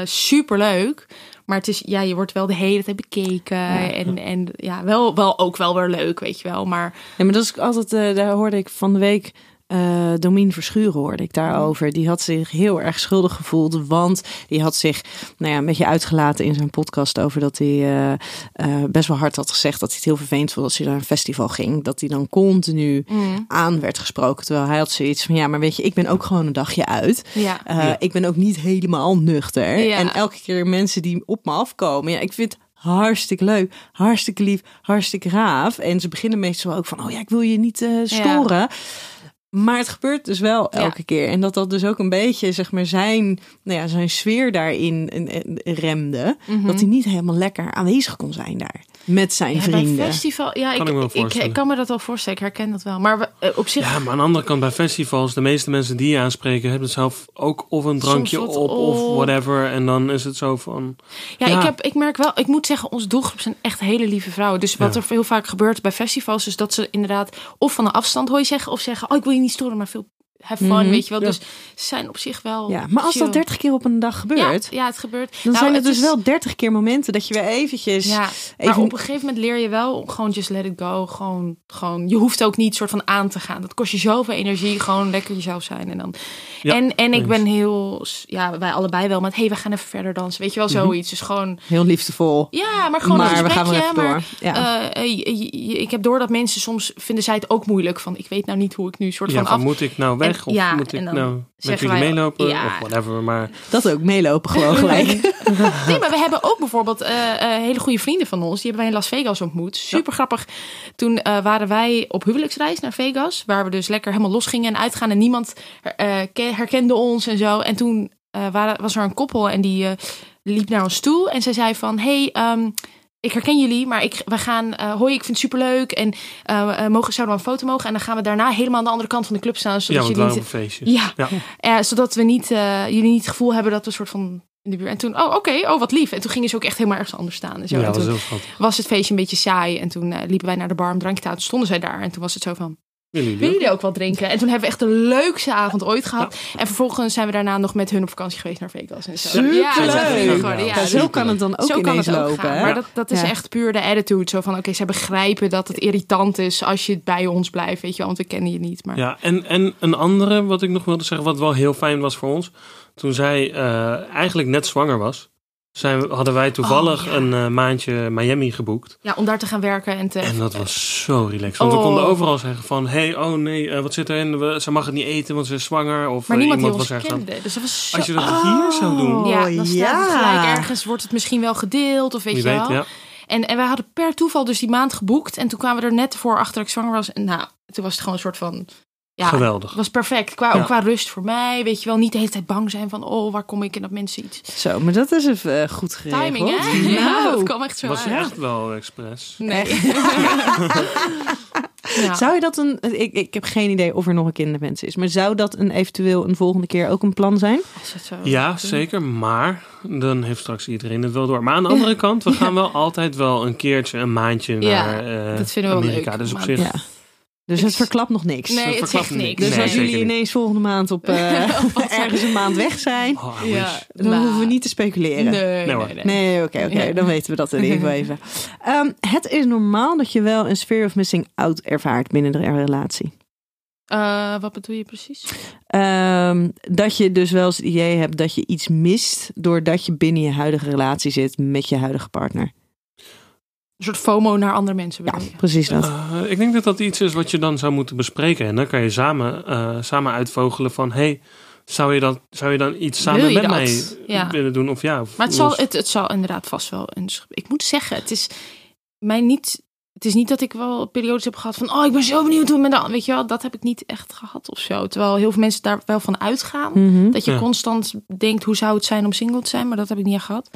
super leuk. Maar het is, ja, je wordt wel de hele tijd bekeken. En, en ja, wel, wel ook wel weer leuk, weet je wel. Maar ja, maar dat is altijd, eh, daar hoorde ik van de week. Eh Domien Verschuren hoorde ik daarover. Die had zich heel erg schuldig gevoeld. Want die had zich nou ja, een beetje uitgelaten in zijn podcast over dat hij eh, eh, best wel hard had gezegd dat hij het heel vervelend vond als hij naar een festival ging. Dat hij dan continu mm, aan werd gesproken. Terwijl hij had zoiets van ja, maar weet je, ik ben ook gewoon een dagje uit. ja. Uh, Ja. Ik ben ook niet helemaal nuchter. Ja. En elke keer mensen die op me afkomen. Ja, ik vind het hartstikke leuk, hartstikke lief, hartstikke raaf. En ze beginnen meestal ook van, oh ja, ik wil je niet eh, storen. Maar het gebeurt dus wel Ja. elke keer. En dat dat dus ook een beetje, zeg maar, zijn, nou ja, zijn sfeer daarin eh, eh, remde. Mhm. Dat hij niet helemaal lekker aanwezig kon zijn daar. Met zijn Ja, vrienden. Bij festival, ja, Kan ik, ik me wel ik, ik, voorstellen. kan me dat wel voorstellen. Ik herken dat wel. Maar we- eh, op zich, Ja, maar aan de andere kant bij festivals, de meeste mensen die je aanspreken hebben zelf ook of een drankje op of whatever. En dan is het zo van, Ja, Ja. Ik, heb, ik merk wel, ik moet zeggen, onze doelgroep zijn echt hele lieve vrouwen. Dus wat Ja. er heel vaak gebeurt bij festivals, is dat ze inderdaad of van een afstand hoor je zeggen, of zeggen, oh ik wil je niet storen, maar veel have fun, Mhm. weet je wel. Ja. Dus ze zijn op zich wel Ja, maar als dat chill. 30 keer op een dag gebeurt, Ja, ja, het gebeurt. dan Nou, zijn het het dus is- wel 30 keer momenten dat je weer eventjes... Ja, even... maar op een gegeven moment leer je wel gewoon just let it go. Gewoon, gewoon, je hoeft ook niet soort van aan te gaan. Dat kost je zoveel energie. Gewoon lekker jezelf zijn. En, dan. Ja, en, en ik ben heel, ja, wij allebei wel met, hey, we gaan even verder dansen. Weet je wel, Mhm. zoiets. Dus gewoon, Heel liefdevol. ja, maar gewoon maar een we gaan wel gesprekje. even maar, door. Ja. eh, eh, ik heb door dat mensen soms vinden zij het ook moeilijk. Van, ik weet nou niet hoe ik nu soort Ja, van van af... moet ik nou weg Of ja, moet ik nou met jullie wij- meelopen ja. of whatever. Maar Dat ook meelopen gewoon gelijk. Nee, maar we hebben ook bijvoorbeeld eh, eh, hele goede vrienden van ons. Die hebben wij in Las Vegas ontmoet. Super grappig. Toen eh, waren wij op huwelijksreis naar Vegas. Waar we dus lekker helemaal los gingen en uitgaan. En niemand eh, ke- herkende ons en zo. En toen eh, waren, was er een koppel en die eh, liep naar ons toe. En zij zei van, hey, ehm, ik herken jullie, maar ik, we gaan, eh hoi, ik vind het superleuk. En eh, eh, mogen, zouden we een foto mogen? En dan gaan we daarna helemaal aan de andere kant van de club staan. ja, Zodat je het niet, waren een feestje. ja, Ja. zodat we niet, jullie niet het gevoel hebben dat we een soort van in de buurt. En toen, oh oké, oh wat lief. En toen gingen ze ook echt helemaal ergens anders staan. En zo. Ja, en dat was toen was het feestje een beetje saai. En toen liepen wij naar de bar om drankje te halen. Toen stonden zij daar. En toen was het zo van, Willen jullie willen ook? jullie ook wat drinken? En toen hebben we echt de leukste avond ooit gehad. En vervolgens zijn we daarna nog met hun op vakantie geweest naar Vegas. En zo. Superleuk. Ja, zo kan het dan ook zo kan het ook lopen. gaan. Maar dat, dat is Ja. echt puur de attitude. Zo van, oké, zij begrijpen dat het irritant is als je bij ons blijft. Weet je wel, want we kennen je niet. Maar Ja, en, en een andere wat ik nog wilde zeggen, wat wel heel fijn was voor ons. Toen zij eh, eigenlijk net zwanger was, zijn, hadden wij toevallig Oh, ja. een eh, maandje Miami geboekt. ja, om daar te gaan werken en te... En dat was zo relaxed. Want we Oh. konden overal zeggen van... hey, oh nee, eh, wat zit erin? We, ze mag het niet eten, want ze is zwanger. Of Maar eh, niemand die iemand ons was ergens aan-. Dus dat was zo... Als je dat hier zou doen, Oh, ja, dan staat het gelijk ergens, wordt het misschien wel gedeeld of weet wie je weet, wel. ja. En, en wij hadden per toeval dus die maand geboekt. En toen kwamen we er net voor achter dat ik zwanger was. En nou, toen was het gewoon een soort van... Ja, Geweldig. het was perfect. Qua, Ja. Ook qua rust voor mij. Weet je wel, niet de hele tijd bang zijn van... Oh, waar kom ik? En dat mensen iets... Zo, maar dat is even eh, goed geregeld. Timing, hè? Ja, Nou, dat kwam echt zo was uit. echt wel expres. Nee. ja. Zou je dat een... Ik, ik heb geen idee of er nog een kinderwens is. Maar zou dat een eventueel een volgende keer ook een plan zijn? Als het zo Ja, zeker. Maar dan heeft straks iedereen het wel door. Maar aan de andere kant, we gaan wel altijd wel een keertje, een maandje Ja, naar eh, dat vinden we wel Amerika. leuk. Dus op Maar- zich... Dus het verklapt nog niks. Nee, het verklapt zegt niks. niks. Dus Nee, als jullie niet. ineens volgende maand op eh, ergens een maand weg zijn, Oh, Ja. wish. dan Nou, hoeven we niet te speculeren. Nee, Nee, nee, hoor. nee. Nee, oké, oké. Dan weten we dat in ieder geval even. Ehm, het is normaal dat je wel een sphere of missing out ervaart binnen de relatie. Eh, wat bedoel je precies? Ehm, dat je dus wel eens het idee hebt dat je iets mist doordat je binnen je huidige relatie zit met je huidige partner. Een soort FOMO naar andere mensen Ja, je? precies dat. Eh, ik denk dat dat iets is wat je dan zou moeten bespreken. En dan kan je samen, eh, samen uitvogelen van... hey, zou je, dat, zou je dan iets samen met dat? mij Ja. willen doen? Of ja, of Maar het zal, het, het zal inderdaad vast wel een. Ik moet zeggen, het is mij niet. Het is niet dat ik wel periodes heb gehad van. Oh, ik ben zo benieuwd hoe het met de. Weet je wel, dat heb ik niet echt gehad of zo. Terwijl heel veel mensen daar wel van uitgaan. Mhm. Dat je Ja. constant denkt: hoe zou het zijn om single te zijn? Maar dat heb ik niet echt gehad.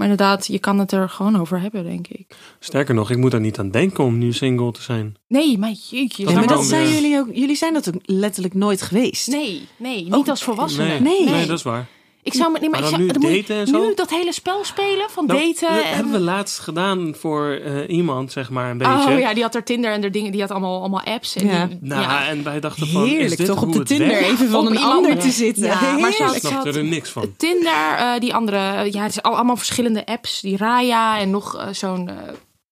Maar inderdaad, je kan het er gewoon over hebben, denk ik. Sterker nog, ik moet er niet aan denken om nu single te zijn. Nee, maar jeetje. Dat Ja, maar dan dat weer- zijn jullie ook. Jullie zijn dat ook letterlijk nooit geweest. Nee, nee, niet Oh, als volwassene. Nee, Nee. nee. Nee. dat is waar. Ik zou, maar, nee, maar Maar ik dan zou, nu dan moet je daten en zo? Nu dat hele spel spelen van Nou, daten. dat en- hebben we laatst gedaan voor eh, iemand, zeg maar, een beetje. Oh ja, die had er Tinder en er dingen, die had allemaal, allemaal apps. En Ja. die- Nou, ja. en wij dachten van, is Heerlijk dit toch hoe op de het Tinder werkt? even van Op een iemand- ander te zitten. Ja, maar Ik zo- Heerlijk. ik snapte er niks van. Tinder, eh, die andere, ja, het is al- allemaal verschillende apps. Die Raya en nog eh, zo'n, eh,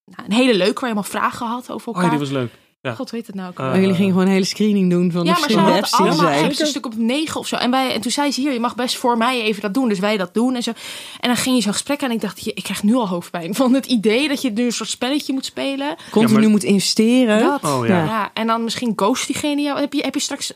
nou, een hele leuke waar je allemaal vragen had over Oh, elkaar. die was leuk. Ja. God weet het nou ook. Eh. Maar jullie gingen gewoon een hele screening doen van de ja, ze verschillende apps die er allemaal zijn. een stuk op negen of zo. En, wij, en toen zei ze hier, je mag best voor mij even dat doen. Dus wij dat doen en zo. En dan ging je zo'n gesprek aan en ik dacht, je- ik krijg nu al hoofdpijn. Van het idee dat je nu een soort spelletje moet spelen. Continu Ja, maar- moet investeren. Dat. Oh ja. Ja, en dan misschien ghost diegene jou. Heb je, heb je straks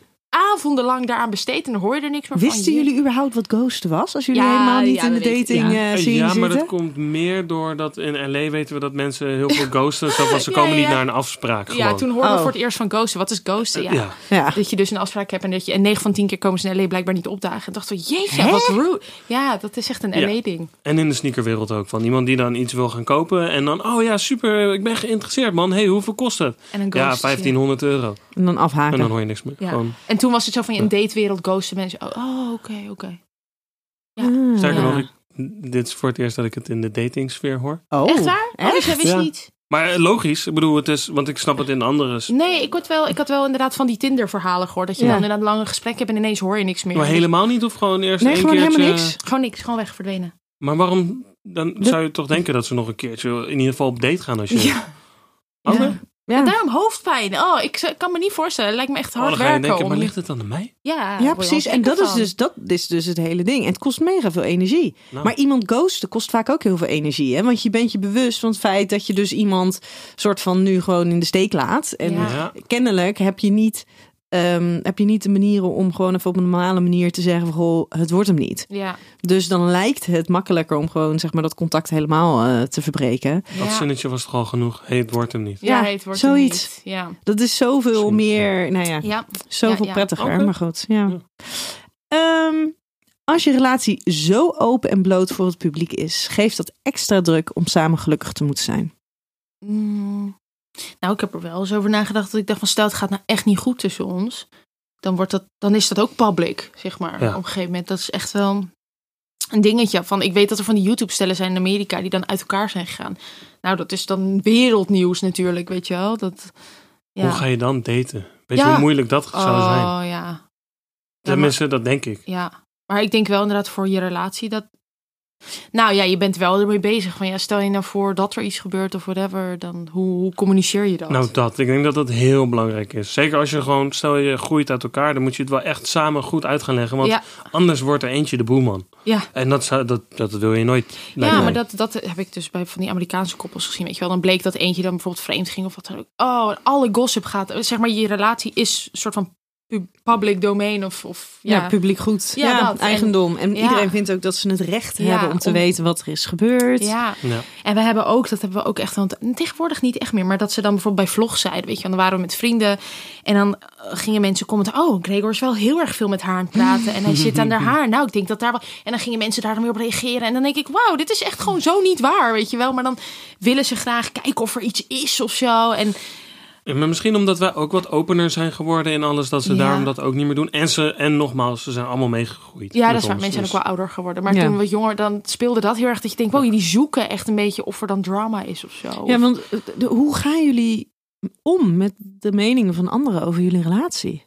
avondenlang daaraan besteed en dan hoor je er niks meer van. Wisten jullie überhaupt wat ghosten was? Als jullie Ja, helemaal niet ja, in de dat dating ja. eh, Eh, scene ja, maar zitten? dat komt meer doordat in LA weten we dat mensen heel veel ghosten. Zo van, ze Ja, komen ja, niet ja. naar een afspraak Ja, gewoon. toen hoorden we Oh. voor het eerst van ghosten. Wat is ghosten? Ja. ja. Ja. Dat je dus een afspraak hebt en dat je en 9 van 10 keer komen ze in LA blijkbaar niet opdagen. En dacht we, jeetje, wat rude. Ja, dat is echt een Ja. LA-ding. En in de sneakerwereld ook. Van iemand die dan iets wil gaan kopen. En dan, oh ja, super, ik ben geïnteresseerd man. hey, hoeveel kost het? En een Ja, ghost. 1500 euro. En dan afhaken. En dan hoor je niks meer. Ja. Gewoon. En toen was het zo van, in een datewereld ghosten mensen. Oh, oh, oké, oké. Ja. Ah. Sterker Ja. nog, ik, dit is voor het eerst dat ik het in de datingsfeer hoor. Oh, Echt waar? Oh, dus jij wist Ja. niet. Maar eh, logisch, ik bedoel, het is, want ik snap het in andere. Nee, ik had wel, ik had wel inderdaad van die Tinder-verhalen gehoord. Dat je Ja. dan inderdaad lange gesprekken hebt en ineens hoor je niks meer. Maar helemaal niet, of gewoon eerst Nee, één gewoon keertje. helemaal niks. Gewoon niks, gewoon weg, verdwenen. Maar waarom? Dan zou je toch denken dat ze nog een keertje in ieder geval op date gaan als je. Ja. Ja. Ja. En daarom hoofdpijn. Oh, ik kan me niet voorstellen. Het lijkt me echt Oh, hard dan ga je werken. denken, maar om... ligt het dan aan mij? Ja, Ja, precies. En dat is, dus, dat is dus het hele ding. En het kost mega veel energie. Nou. Maar iemand ghosten kost vaak ook heel veel energie. Hè? Want je bent je bewust van het feit dat je dus iemand soort van nu gewoon in de steek laat. En. Ja. kennelijk heb je niet. Ehm, heb je niet de manieren om gewoon even op een normale manier te zeggen van goh, het wordt hem niet. Ja, Dus dan lijkt het makkelijker om gewoon zeg maar dat contact helemaal eh, te verbreken. Dat ja. zinnetje was toch al genoeg? Hey, het wordt hem niet. Ja, het wordt hem zoiets. niet. Ja. Dat is zoveel Misschien, meer, nou ja, Ja. zoveel Ja, ja. prettiger. Maar goed, ja. Ja. Ehm, als je relatie zo open en bloot voor het publiek is, geeft dat extra druk om samen gelukkig te moeten zijn. Mm. Nou, ik heb er wel eens over nagedacht dat ik dacht van stel het gaat nou echt niet goed tussen ons. Dan, wordt dat, dan is dat ook public, zeg maar. Ja. Op een gegeven moment. Dat is echt wel een dingetje. Van, ik weet dat er van die YouTube-stellen zijn in Amerika die dan uit elkaar zijn gegaan. Nou, dat is dan wereldnieuws natuurlijk, weet je wel. Dat, ja. Hoe ga je dan daten? Weet je hoe moeilijk dat zou zijn? Oh, ja. Tenminste, dat denk ik. Ja, maar ik denk wel inderdaad voor je relatie dat. Nou ja, je bent wel ermee bezig. Van ja, stel je nou voor dat er iets gebeurt of whatever, dan hoe, hoe communiceer je dat? Nou, dat. Ik denk dat dat heel belangrijk is. Zeker als je gewoon, stel je groeit uit elkaar, dan moet je het wel echt samen goed uit gaan leggen. Want ja, anders wordt er eentje de boeman. ja. En dat, zou, dat, dat wil je nooit. ja, maar dat, dat heb ik dus bij van die Amerikaanse koppels gezien. Weet je wel, dan bleek dat eentje dan bijvoorbeeld vreemd ging of wat dan ook. Oh, alle gossip gaat. Zeg maar, je relatie is een soort van public domain of, of Ja, ja. publiek goed. Ja, Ja, dat. En- eigendom. En, ja. iedereen vindt ook dat ze het recht Ja, hebben om te om- weten wat er is gebeurd. ja. Ja. En we hebben ook, dat hebben we ook echt, want tegenwoordig niet echt meer, maar dat ze dan bijvoorbeeld bij vlogs zeiden, weet je, dan waren we met vrienden en dan eh, gingen mensen commenten, oh, Gregor is wel heel erg veel met haar aan het praten en hij zit aan haar haar. Nou, ik denk dat daar wel, en dan gingen mensen daar dan weer op reageren en dan denk ik, wauw, dit is echt gewoon zo niet waar, weet je wel, maar dan willen ze graag kijken of er iets is of zo en Maar misschien omdat wij ook wat opener zijn geworden in alles, dat ze Ja. daarom dat ook niet meer doen. En, ze, en nogmaals, ze zijn allemaal meegegroeid. ja, dat is waar, mensen zijn Dus- ook wel ouder geworden, maar Ja. toen we wat jonger, dan speelde dat heel erg dat je denkt, wow, die zoeken echt een beetje of er dan drama is of zo. Ja, want eh, de- hoe gaan jullie om met de meningen van anderen over jullie relatie?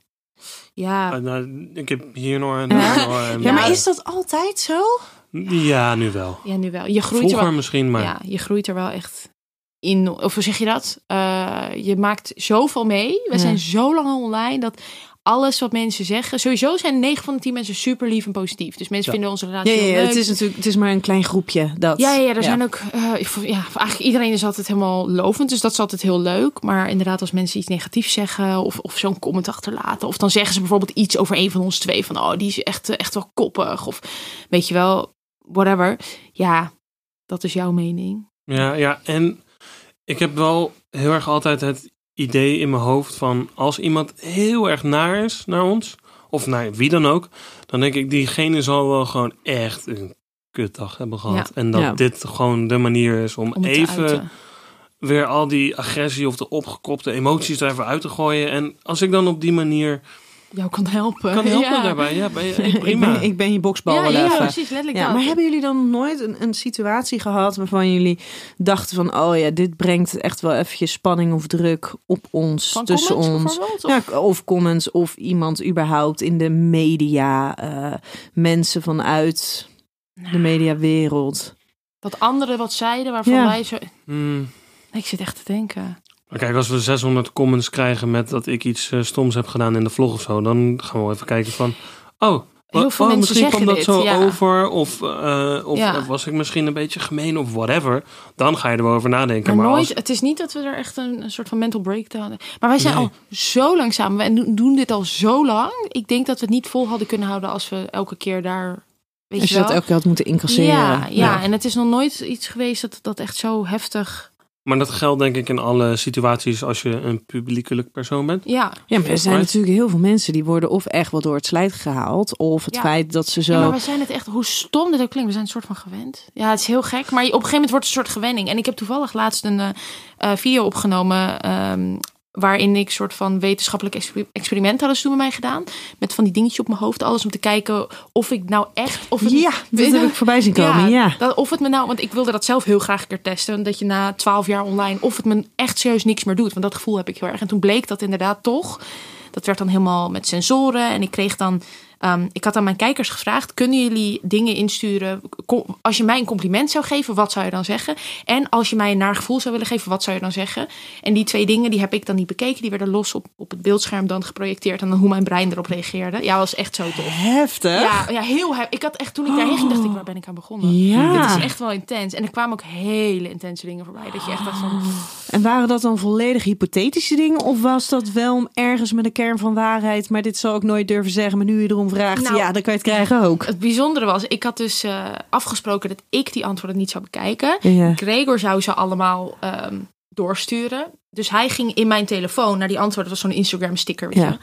ja. Ah, nou, ik heb hier nog een. Ja? nog een- Ja, maar is dat altijd zo? Ja, nu wel. ja, nu wel. Je groeit er Vroeger wel misschien, maar. Ja, je groeit er wel echt in. Of hoe zeg je dat? Eh, je maakt zoveel mee. We Ja. zijn zo lang online dat alles wat mensen zeggen. Sowieso zijn 9 van de 10 mensen super lief en positief. Dus mensen Ja. vinden onze Ja, relatie ja, heel ja, leuk. het is natuurlijk het is maar een klein groepje. Dat, Ja, ja, ja, er zijn ook. eh, ik vond- ja, eigenlijk iedereen is altijd helemaal lovend. Dus dat is altijd heel leuk. Maar inderdaad, als mensen iets negatiefs zeggen. Of, of zo'n comment achterlaten. Of dan zeggen ze bijvoorbeeld iets over een van ons twee. Van oh, die is echt, eh, echt wel koppig. Of weet je wel, whatever. Ja, dat is jouw mening. Ja, ja, en ik heb wel heel erg altijd het idee in mijn hoofd van als iemand heel erg naar is naar ons, of naar wie dan ook, dan denk ik, diegene zal wel gewoon echt een kutdag hebben gehad. Ja. En dat Ja. dit gewoon de manier is om, even weer al die agressie of de opgekropte emoties er even uit te gooien. En als ik dan op die manier jou kan helpen. kan helpen ja. daarbij, ja, ben je, hey, ik, prima. ben, ik ben je boksbal Ja, ja, precies, letterlijk Ja, maar hebben jullie dan nooit een, een situatie gehad waarvan jullie dachten van, oh ja, dit brengt echt wel eventjes spanning of druk op ons, Van tussen comments ons? Of- Ja, of comments of iemand überhaupt in de media, eh, mensen vanuit de mediawereld. Dat anderen wat zeiden waarvan Ja. wij zo... Hmm. Ik zit echt te denken. Maar Kijk, als we 600 comments krijgen met dat ik iets eh, stoms heb gedaan in de vlog of zo, dan gaan we wel even kijken van, oh, Heel veel oh, mensen misschien kwam dat dit, zo ja. over, of, eh, of Ja. eh, was ik misschien een beetje gemeen of whatever. Dan ga je er wel over nadenken. Maar, Maar, nooit, als, het is niet dat we er echt een, een soort van mental breakdown hadden. Maar wij zijn Nee. al zo lang samen. En doen- dit al zo lang. Ik denk dat we het niet vol hadden kunnen houden als we elke keer daar... Weet Als je je dat wel? elke keer had moeten incasseren. ja, ja, Ja. en het is nog nooit iets geweest dat, dat echt zo heftig... maar dat geldt denk ik in alle situaties als je een publiekelijk persoon bent. Ja, Ja, maar er zijn Right. natuurlijk heel veel mensen die worden of echt wel door het slijt gehaald, of het Ja. feit dat ze zo... Ja, maar we zijn het echt, hoe stom dit ook klinkt, we zijn een soort van gewend. Ja, het is heel gek, maar op een gegeven moment wordt het een soort gewenning. En ik heb toevallig laatst een eh, eh, video opgenomen ehm, waarin ik soort van wetenschappelijk exper- experiment hadden ze toen met mij gedaan. Met van die dingetjes op mijn hoofd, alles om te kijken of ik nou echt... Of het, Ja, dat heb ik voorbij zien komen. Ja. dat, of het me nou, want ik wilde dat zelf heel graag een keer testen. Dat je na twaalf jaar online, of het me echt serieus niks meer doet. Want dat gevoel heb ik heel erg. En toen bleek dat inderdaad toch. Dat werd dan helemaal met sensoren. En ik kreeg dan. Ehm, ik had aan mijn kijkers gevraagd: kunnen jullie dingen insturen? Als je mij een compliment zou geven, wat zou je dan zeggen? En als je mij een naar gevoel zou willen geven, wat zou je dan zeggen? En die twee dingen die heb ik dan niet bekeken. Die werden los op, op het beeldscherm dan geprojecteerd. En dan hoe mijn brein erop reageerde. Ja, was echt zo tof. Heftig. Ja, ja heel hef- Ik had echt toen ik daarheen ging, dacht ik, waar ben ik aan begonnen? Ja. Dit is echt wel intens. En er kwamen ook hele intense dingen voorbij. Dat je echt dacht van. En waren dat dan volledig hypothetische dingen? Of was dat wel ergens met een kern van waarheid? Maar dit zou ik nooit durven zeggen. Maar nu je erom vraagt, Nou, ja, dan kan je het krijgen ook. Het bijzondere was, ik had dus eh, afgesproken dat ik die antwoorden niet zou bekijken. Ja. Gregor zou ze allemaal ehm, doorsturen. Dus hij ging in mijn telefoon naar die antwoorden. Dat was zo'n Instagram sticker. Weet Ja.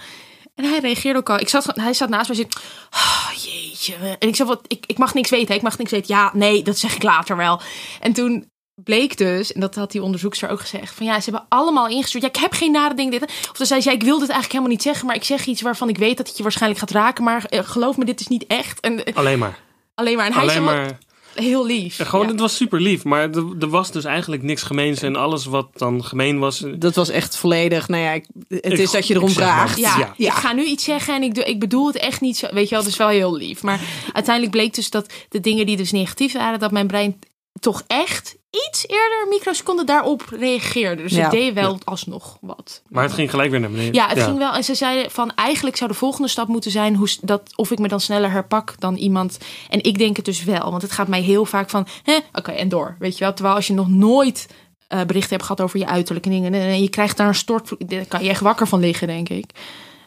En hij reageerde ook al. Ik zat, hij zat naast mij en zei... "Ah, jeetje. En ik zei, wat, ik, ik mag niks weten. hè. Ik mag niks weten. Ja, nee, dat zeg ik later wel. En toen bleek dus, en dat had die onderzoekster ook gezegd... van ja, ze hebben allemaal ingestuurd. Ja, ik heb geen nare dingen. Dit. Of dan zei ze, ja, ik wil dit eigenlijk helemaal niet zeggen... maar ik zeg iets waarvan ik weet dat het je waarschijnlijk gaat raken... maar eh, geloof me, dit is niet echt. En, eh, Alleen maar. alleen maar. En hij Alleen maar. heel lief. Ja, Gewoon, Ja. het was super lief. Maar er, er was dus eigenlijk niks gemeens. En alles wat dan gemeen was. eh, Dat was echt volledig, nou ja, ik- het Ik- is dat je erom vraagt. Ja, Ja. ik ga nu iets zeggen en ik, doe, ik bedoel het echt niet zo. Weet je wel, het is wel heel lief. Maar uiteindelijk bleek dus dat de dingen die dus negatief waren, dat mijn brein toch echt iets eerder, microseconden, daarop reageerde. Dus Ja. ik deed wel alsnog wat. Maar het ging gelijk weer naar beneden. Ja, het ging wel. En ze zeiden van eigenlijk zou de volgende stap moeten zijn hoe, dat, of ik me dan sneller herpak dan iemand. En ik denk het dus wel, want het gaat mij heel vaak van, hè, oké, en door. Weet je wel, terwijl als je nog nooit eh, berichten hebt gehad over je uiterlijke dingen en je krijgt daar een stort, daar kan je echt wakker van liggen, denk ik.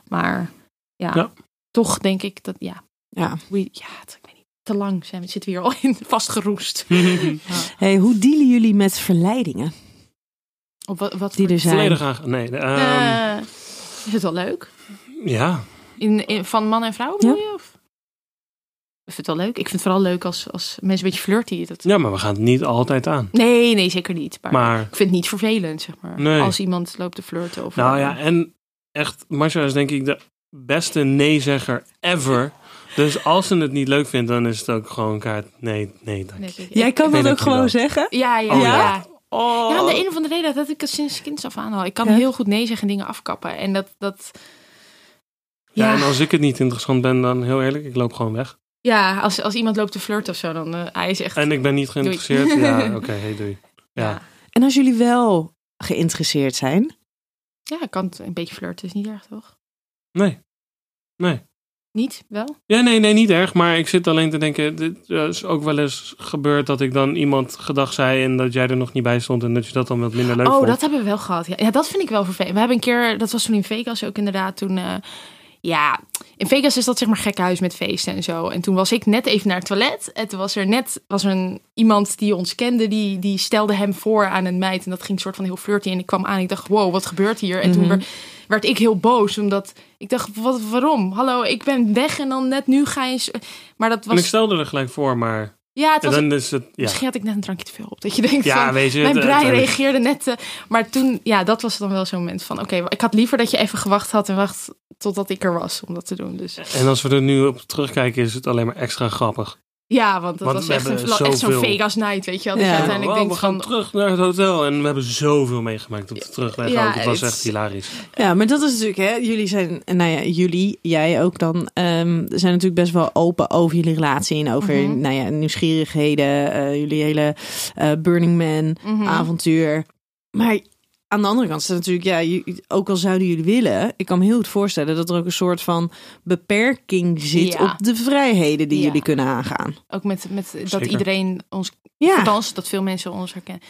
Maar ja, Ja. toch denk ik dat, ja, Ja. we, ja, het, te lang zijn we zitten we hier al in vastgeroest. Hey, hoe dealen jullie met verleidingen Op wat, wat die voor- er zijn? Volledig aan. Nee, ehm, Eh, is het wel leuk? ja. In, in, van man en vrouw bedoel je? Of? Ik vind het wel leuk. Ik vind het vooral leuk als, als mensen een beetje flirty. Dat... ja, maar we gaan het niet altijd aan. Nee, nee, zeker niet. Maar, Maar ik vind het niet vervelend, zeg maar. Nee. Als iemand loopt te flirten. Of Nou ja, en echt, Marcia is denk ik de beste nee-zegger ever. Dus als ze het niet leuk vindt, dan is het ook gewoon kaart. Nee, nee, dank. Jij kan dat ook gewoon wel. zeggen? Ja, ja, Oh, ja. ja. Oh. Ja, om de een of andere reden dat ik het sinds kinds af aan al. Ik kan Ja. heel goed nee zeggen en dingen afkappen. En dat, dat Ja, Ja. en als ik het niet interessant ben, dan heel eerlijk, ik loop gewoon weg. ja, als, als iemand loopt te flirten of zo, dan uh, hij is echt... En ik ben niet geïnteresseerd. Doei. Ja, oké, hey, doei. Ja. ja. En als jullie wel geïnteresseerd zijn, ja, ik kan het een beetje flirten, is niet erg, toch? Nee. Nee. Niet? Wel? Ja, nee, nee, niet erg. Maar ik zit alleen te denken, dit is ook wel eens gebeurd dat ik dan iemand gedag zei en dat jij er nog niet bij stond en dat je dat dan wat minder leuk Oh, vond. dat hebben we wel gehad. Ja, ja, dat vind ik wel vervelend. We hebben een keer, dat was toen in Vegas ook inderdaad, toen... eh, ja, in Vegas is dat zeg maar gekke huis met feesten en zo. En toen was ik net even naar het toilet. En toen was er net was er een, iemand die ons kende, die, die stelde hem voor aan een meid. En dat ging soort van heel flirty. En ik kwam aan en ik dacht, wow, wat gebeurt hier? En toen Mhm. werd, werd ik heel boos, omdat ik dacht, wat, waarom? Hallo, ik ben weg en dan net nu ga je... Maar dat En ik was... stelde er gelijk voor, maar Ja, het was... dan is het, ja. Misschien had ik net een drankje te veel op. Dat je denkt Ja, van, weet je. mijn brein reageerde net. te- maar toen, ja, dat was dan wel zo'n moment van: oké, ik had liever dat je even gewacht had en wacht totdat ik er was om dat te doen. Dus En als we er nu op terugkijken, is het alleen maar extra grappig. Ja, want dat Want was echt, een, hebben echt zo'n zoveel- Vegas night, weet je wel. Dat Ja. je uiteindelijk Wow, denkt we gaan van. terug naar het hotel en we hebben zoveel meegemaakt op de terugweg. Ja, ook. Het was echt hilarisch. Ja, maar dat is natuurlijk, hè, jullie zijn, nou ja, jullie, jij ook dan, ehm, zijn natuurlijk best wel open over jullie relatie en over, Mhm. nou ja, nieuwsgierigheden, eh, jullie hele eh, Burning Man mhm. avontuur. Maar aan de andere kant is het natuurlijk, ja, ook al zouden jullie willen, ik kan me heel goed voorstellen dat er ook een soort van beperking zit Ja. op de vrijheden die Ja. jullie kunnen aangaan. Ook met, met dat Zeker. iedereen ons. Ja, Althans, dat veel mensen ons herkennen.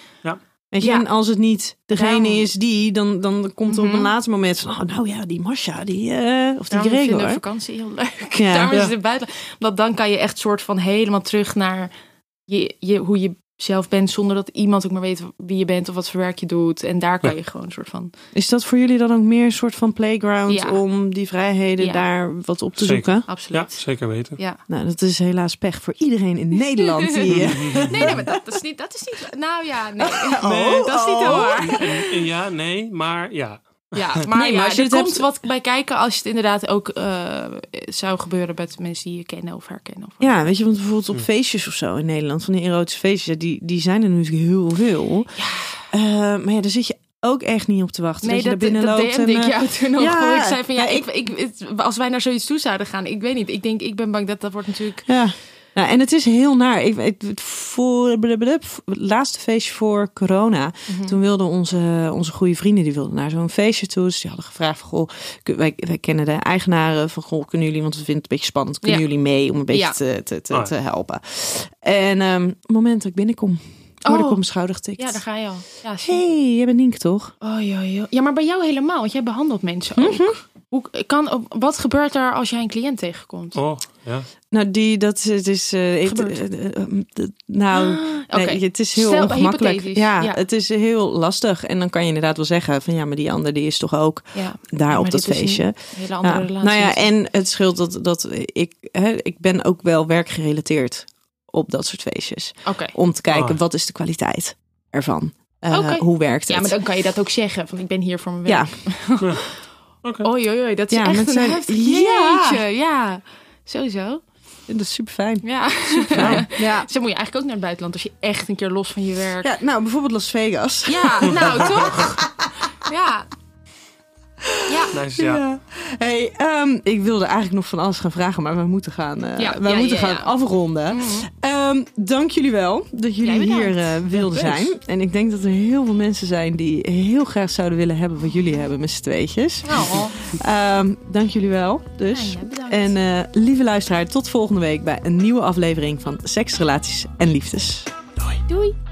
weet je, Ja. en als het niet degene is die, dan, dan komt er op Mhm. een laatste moment van, oh, nou ja, die Masha, die, eh, of die Daarom vinden we Gregor. vakantie heel leuk. Ja. Daarom is Ja. het buitenland. Want dan kan je echt soort van helemaal terug naar je, je, hoe je zelf bent, zonder dat iemand ook maar weet wie je bent of wat voor werk je doet. En daar kan Ja. je gewoon een soort van. Is dat voor jullie dan ook meer een soort van playground Ja. om die vrijheden Ja. daar wat op te Zeker. zoeken? Ja, Absoluut. zeker weten. Ja. Nou, dat is helaas pech voor iedereen in Nederland. Die, eh, Nee, nee, maar dat is niet. Dat is niet nou ja, nee. Oh, nee dat is niet oh. waar. Ja, nee, maar ja. Ja, maar, Nee, maar ja, als je er het komt hebt- wat bij kijken als het inderdaad ook eh, zou gebeuren met mensen die je kennen of herkennen. Of Ja, weet je, want bijvoorbeeld op feestjes of zo in Nederland, van die erotische feestjes, die, die zijn er natuurlijk heel veel. Eh, maar ja, daar zit je ook echt niet op te wachten. Nee, dat, dat, je er dat binnen loopt ik en, eh, jou toen nog. ja, ik zei van ja, ja, ik, als wij naar zoiets toe zouden gaan, ik weet niet. Ik denk, ik ben bang dat dat wordt natuurlijk. Ja. Nou, en het is heel naar. Ik, ik, voor het laatste feestje voor corona, Mhm. toen wilden onze, onze goede vrienden die wilden naar zo'n feestje toe. Dus die hadden gevraagd van, goh, wij, wij kennen de eigenaren van, goh, kunnen jullie, want we vinden het een beetje spannend, kunnen Ja. jullie mee om een beetje Ja. te, te, te, Oh helpen? En ehm, het moment dat ik binnenkom, word ik Oh. op mijn schouder getikt. Ja, daar ga je al. Ja, hey, jij bent Nienke toch? Oh, ja, ja. ja, maar bij jou helemaal, want jij behandelt mensen ook. Mhm. Hoe kan, wat gebeurt er als jij een cliënt tegenkomt? Oh, ja. Nou, die, dat is, het is, eh, nou, Oké. nee, het is heel Stel, ongemakkelijk. hypothetisch, Ja, ja. het is heel lastig. En dan kan je inderdaad wel zeggen van, ja, maar die ander die is toch ook Ja, daar op dat is een feestje. hele andere Ja. relatie. Nou ja, en het scheelt dat, dat ik, hè, ik ben ook wel werkgerelateerd op dat soort feestjes. Om te kijken, Ah. wat is de kwaliteit ervan? Eh, Oké. Hoe werkt het? Ja, maar dan kan je dat ook zeggen. Van ik ben hier voor mijn Ja, Oké. Oei, oei, oei, dat is Ja, echt met een zijn- heftig Ja. jeetje. Ja, sowieso. dat is super fijn. Ja. Ja. ja. Zo moet je eigenlijk ook naar het buitenland als je echt een keer los van je werk. Ja, nou, bijvoorbeeld Las Vegas. Ja, nou toch? Ja. Ja. Nice, ja. Hey, ehm, ik wilde eigenlijk nog van alles gaan vragen, maar we moeten gaan, eh, Ja, we moeten gaan afronden. Mhm. Ehm, dank jullie wel dat jullie hier eh, wilden zijn. En ik denk dat er heel veel mensen zijn die heel graag zouden willen hebben wat jullie hebben met z'n tweetjes. Oh, Ehm, dank jullie wel. Dus. En eh, lieve luisteraar, tot volgende week bij een nieuwe aflevering van Seks, Relaties en Liefdes. Doei.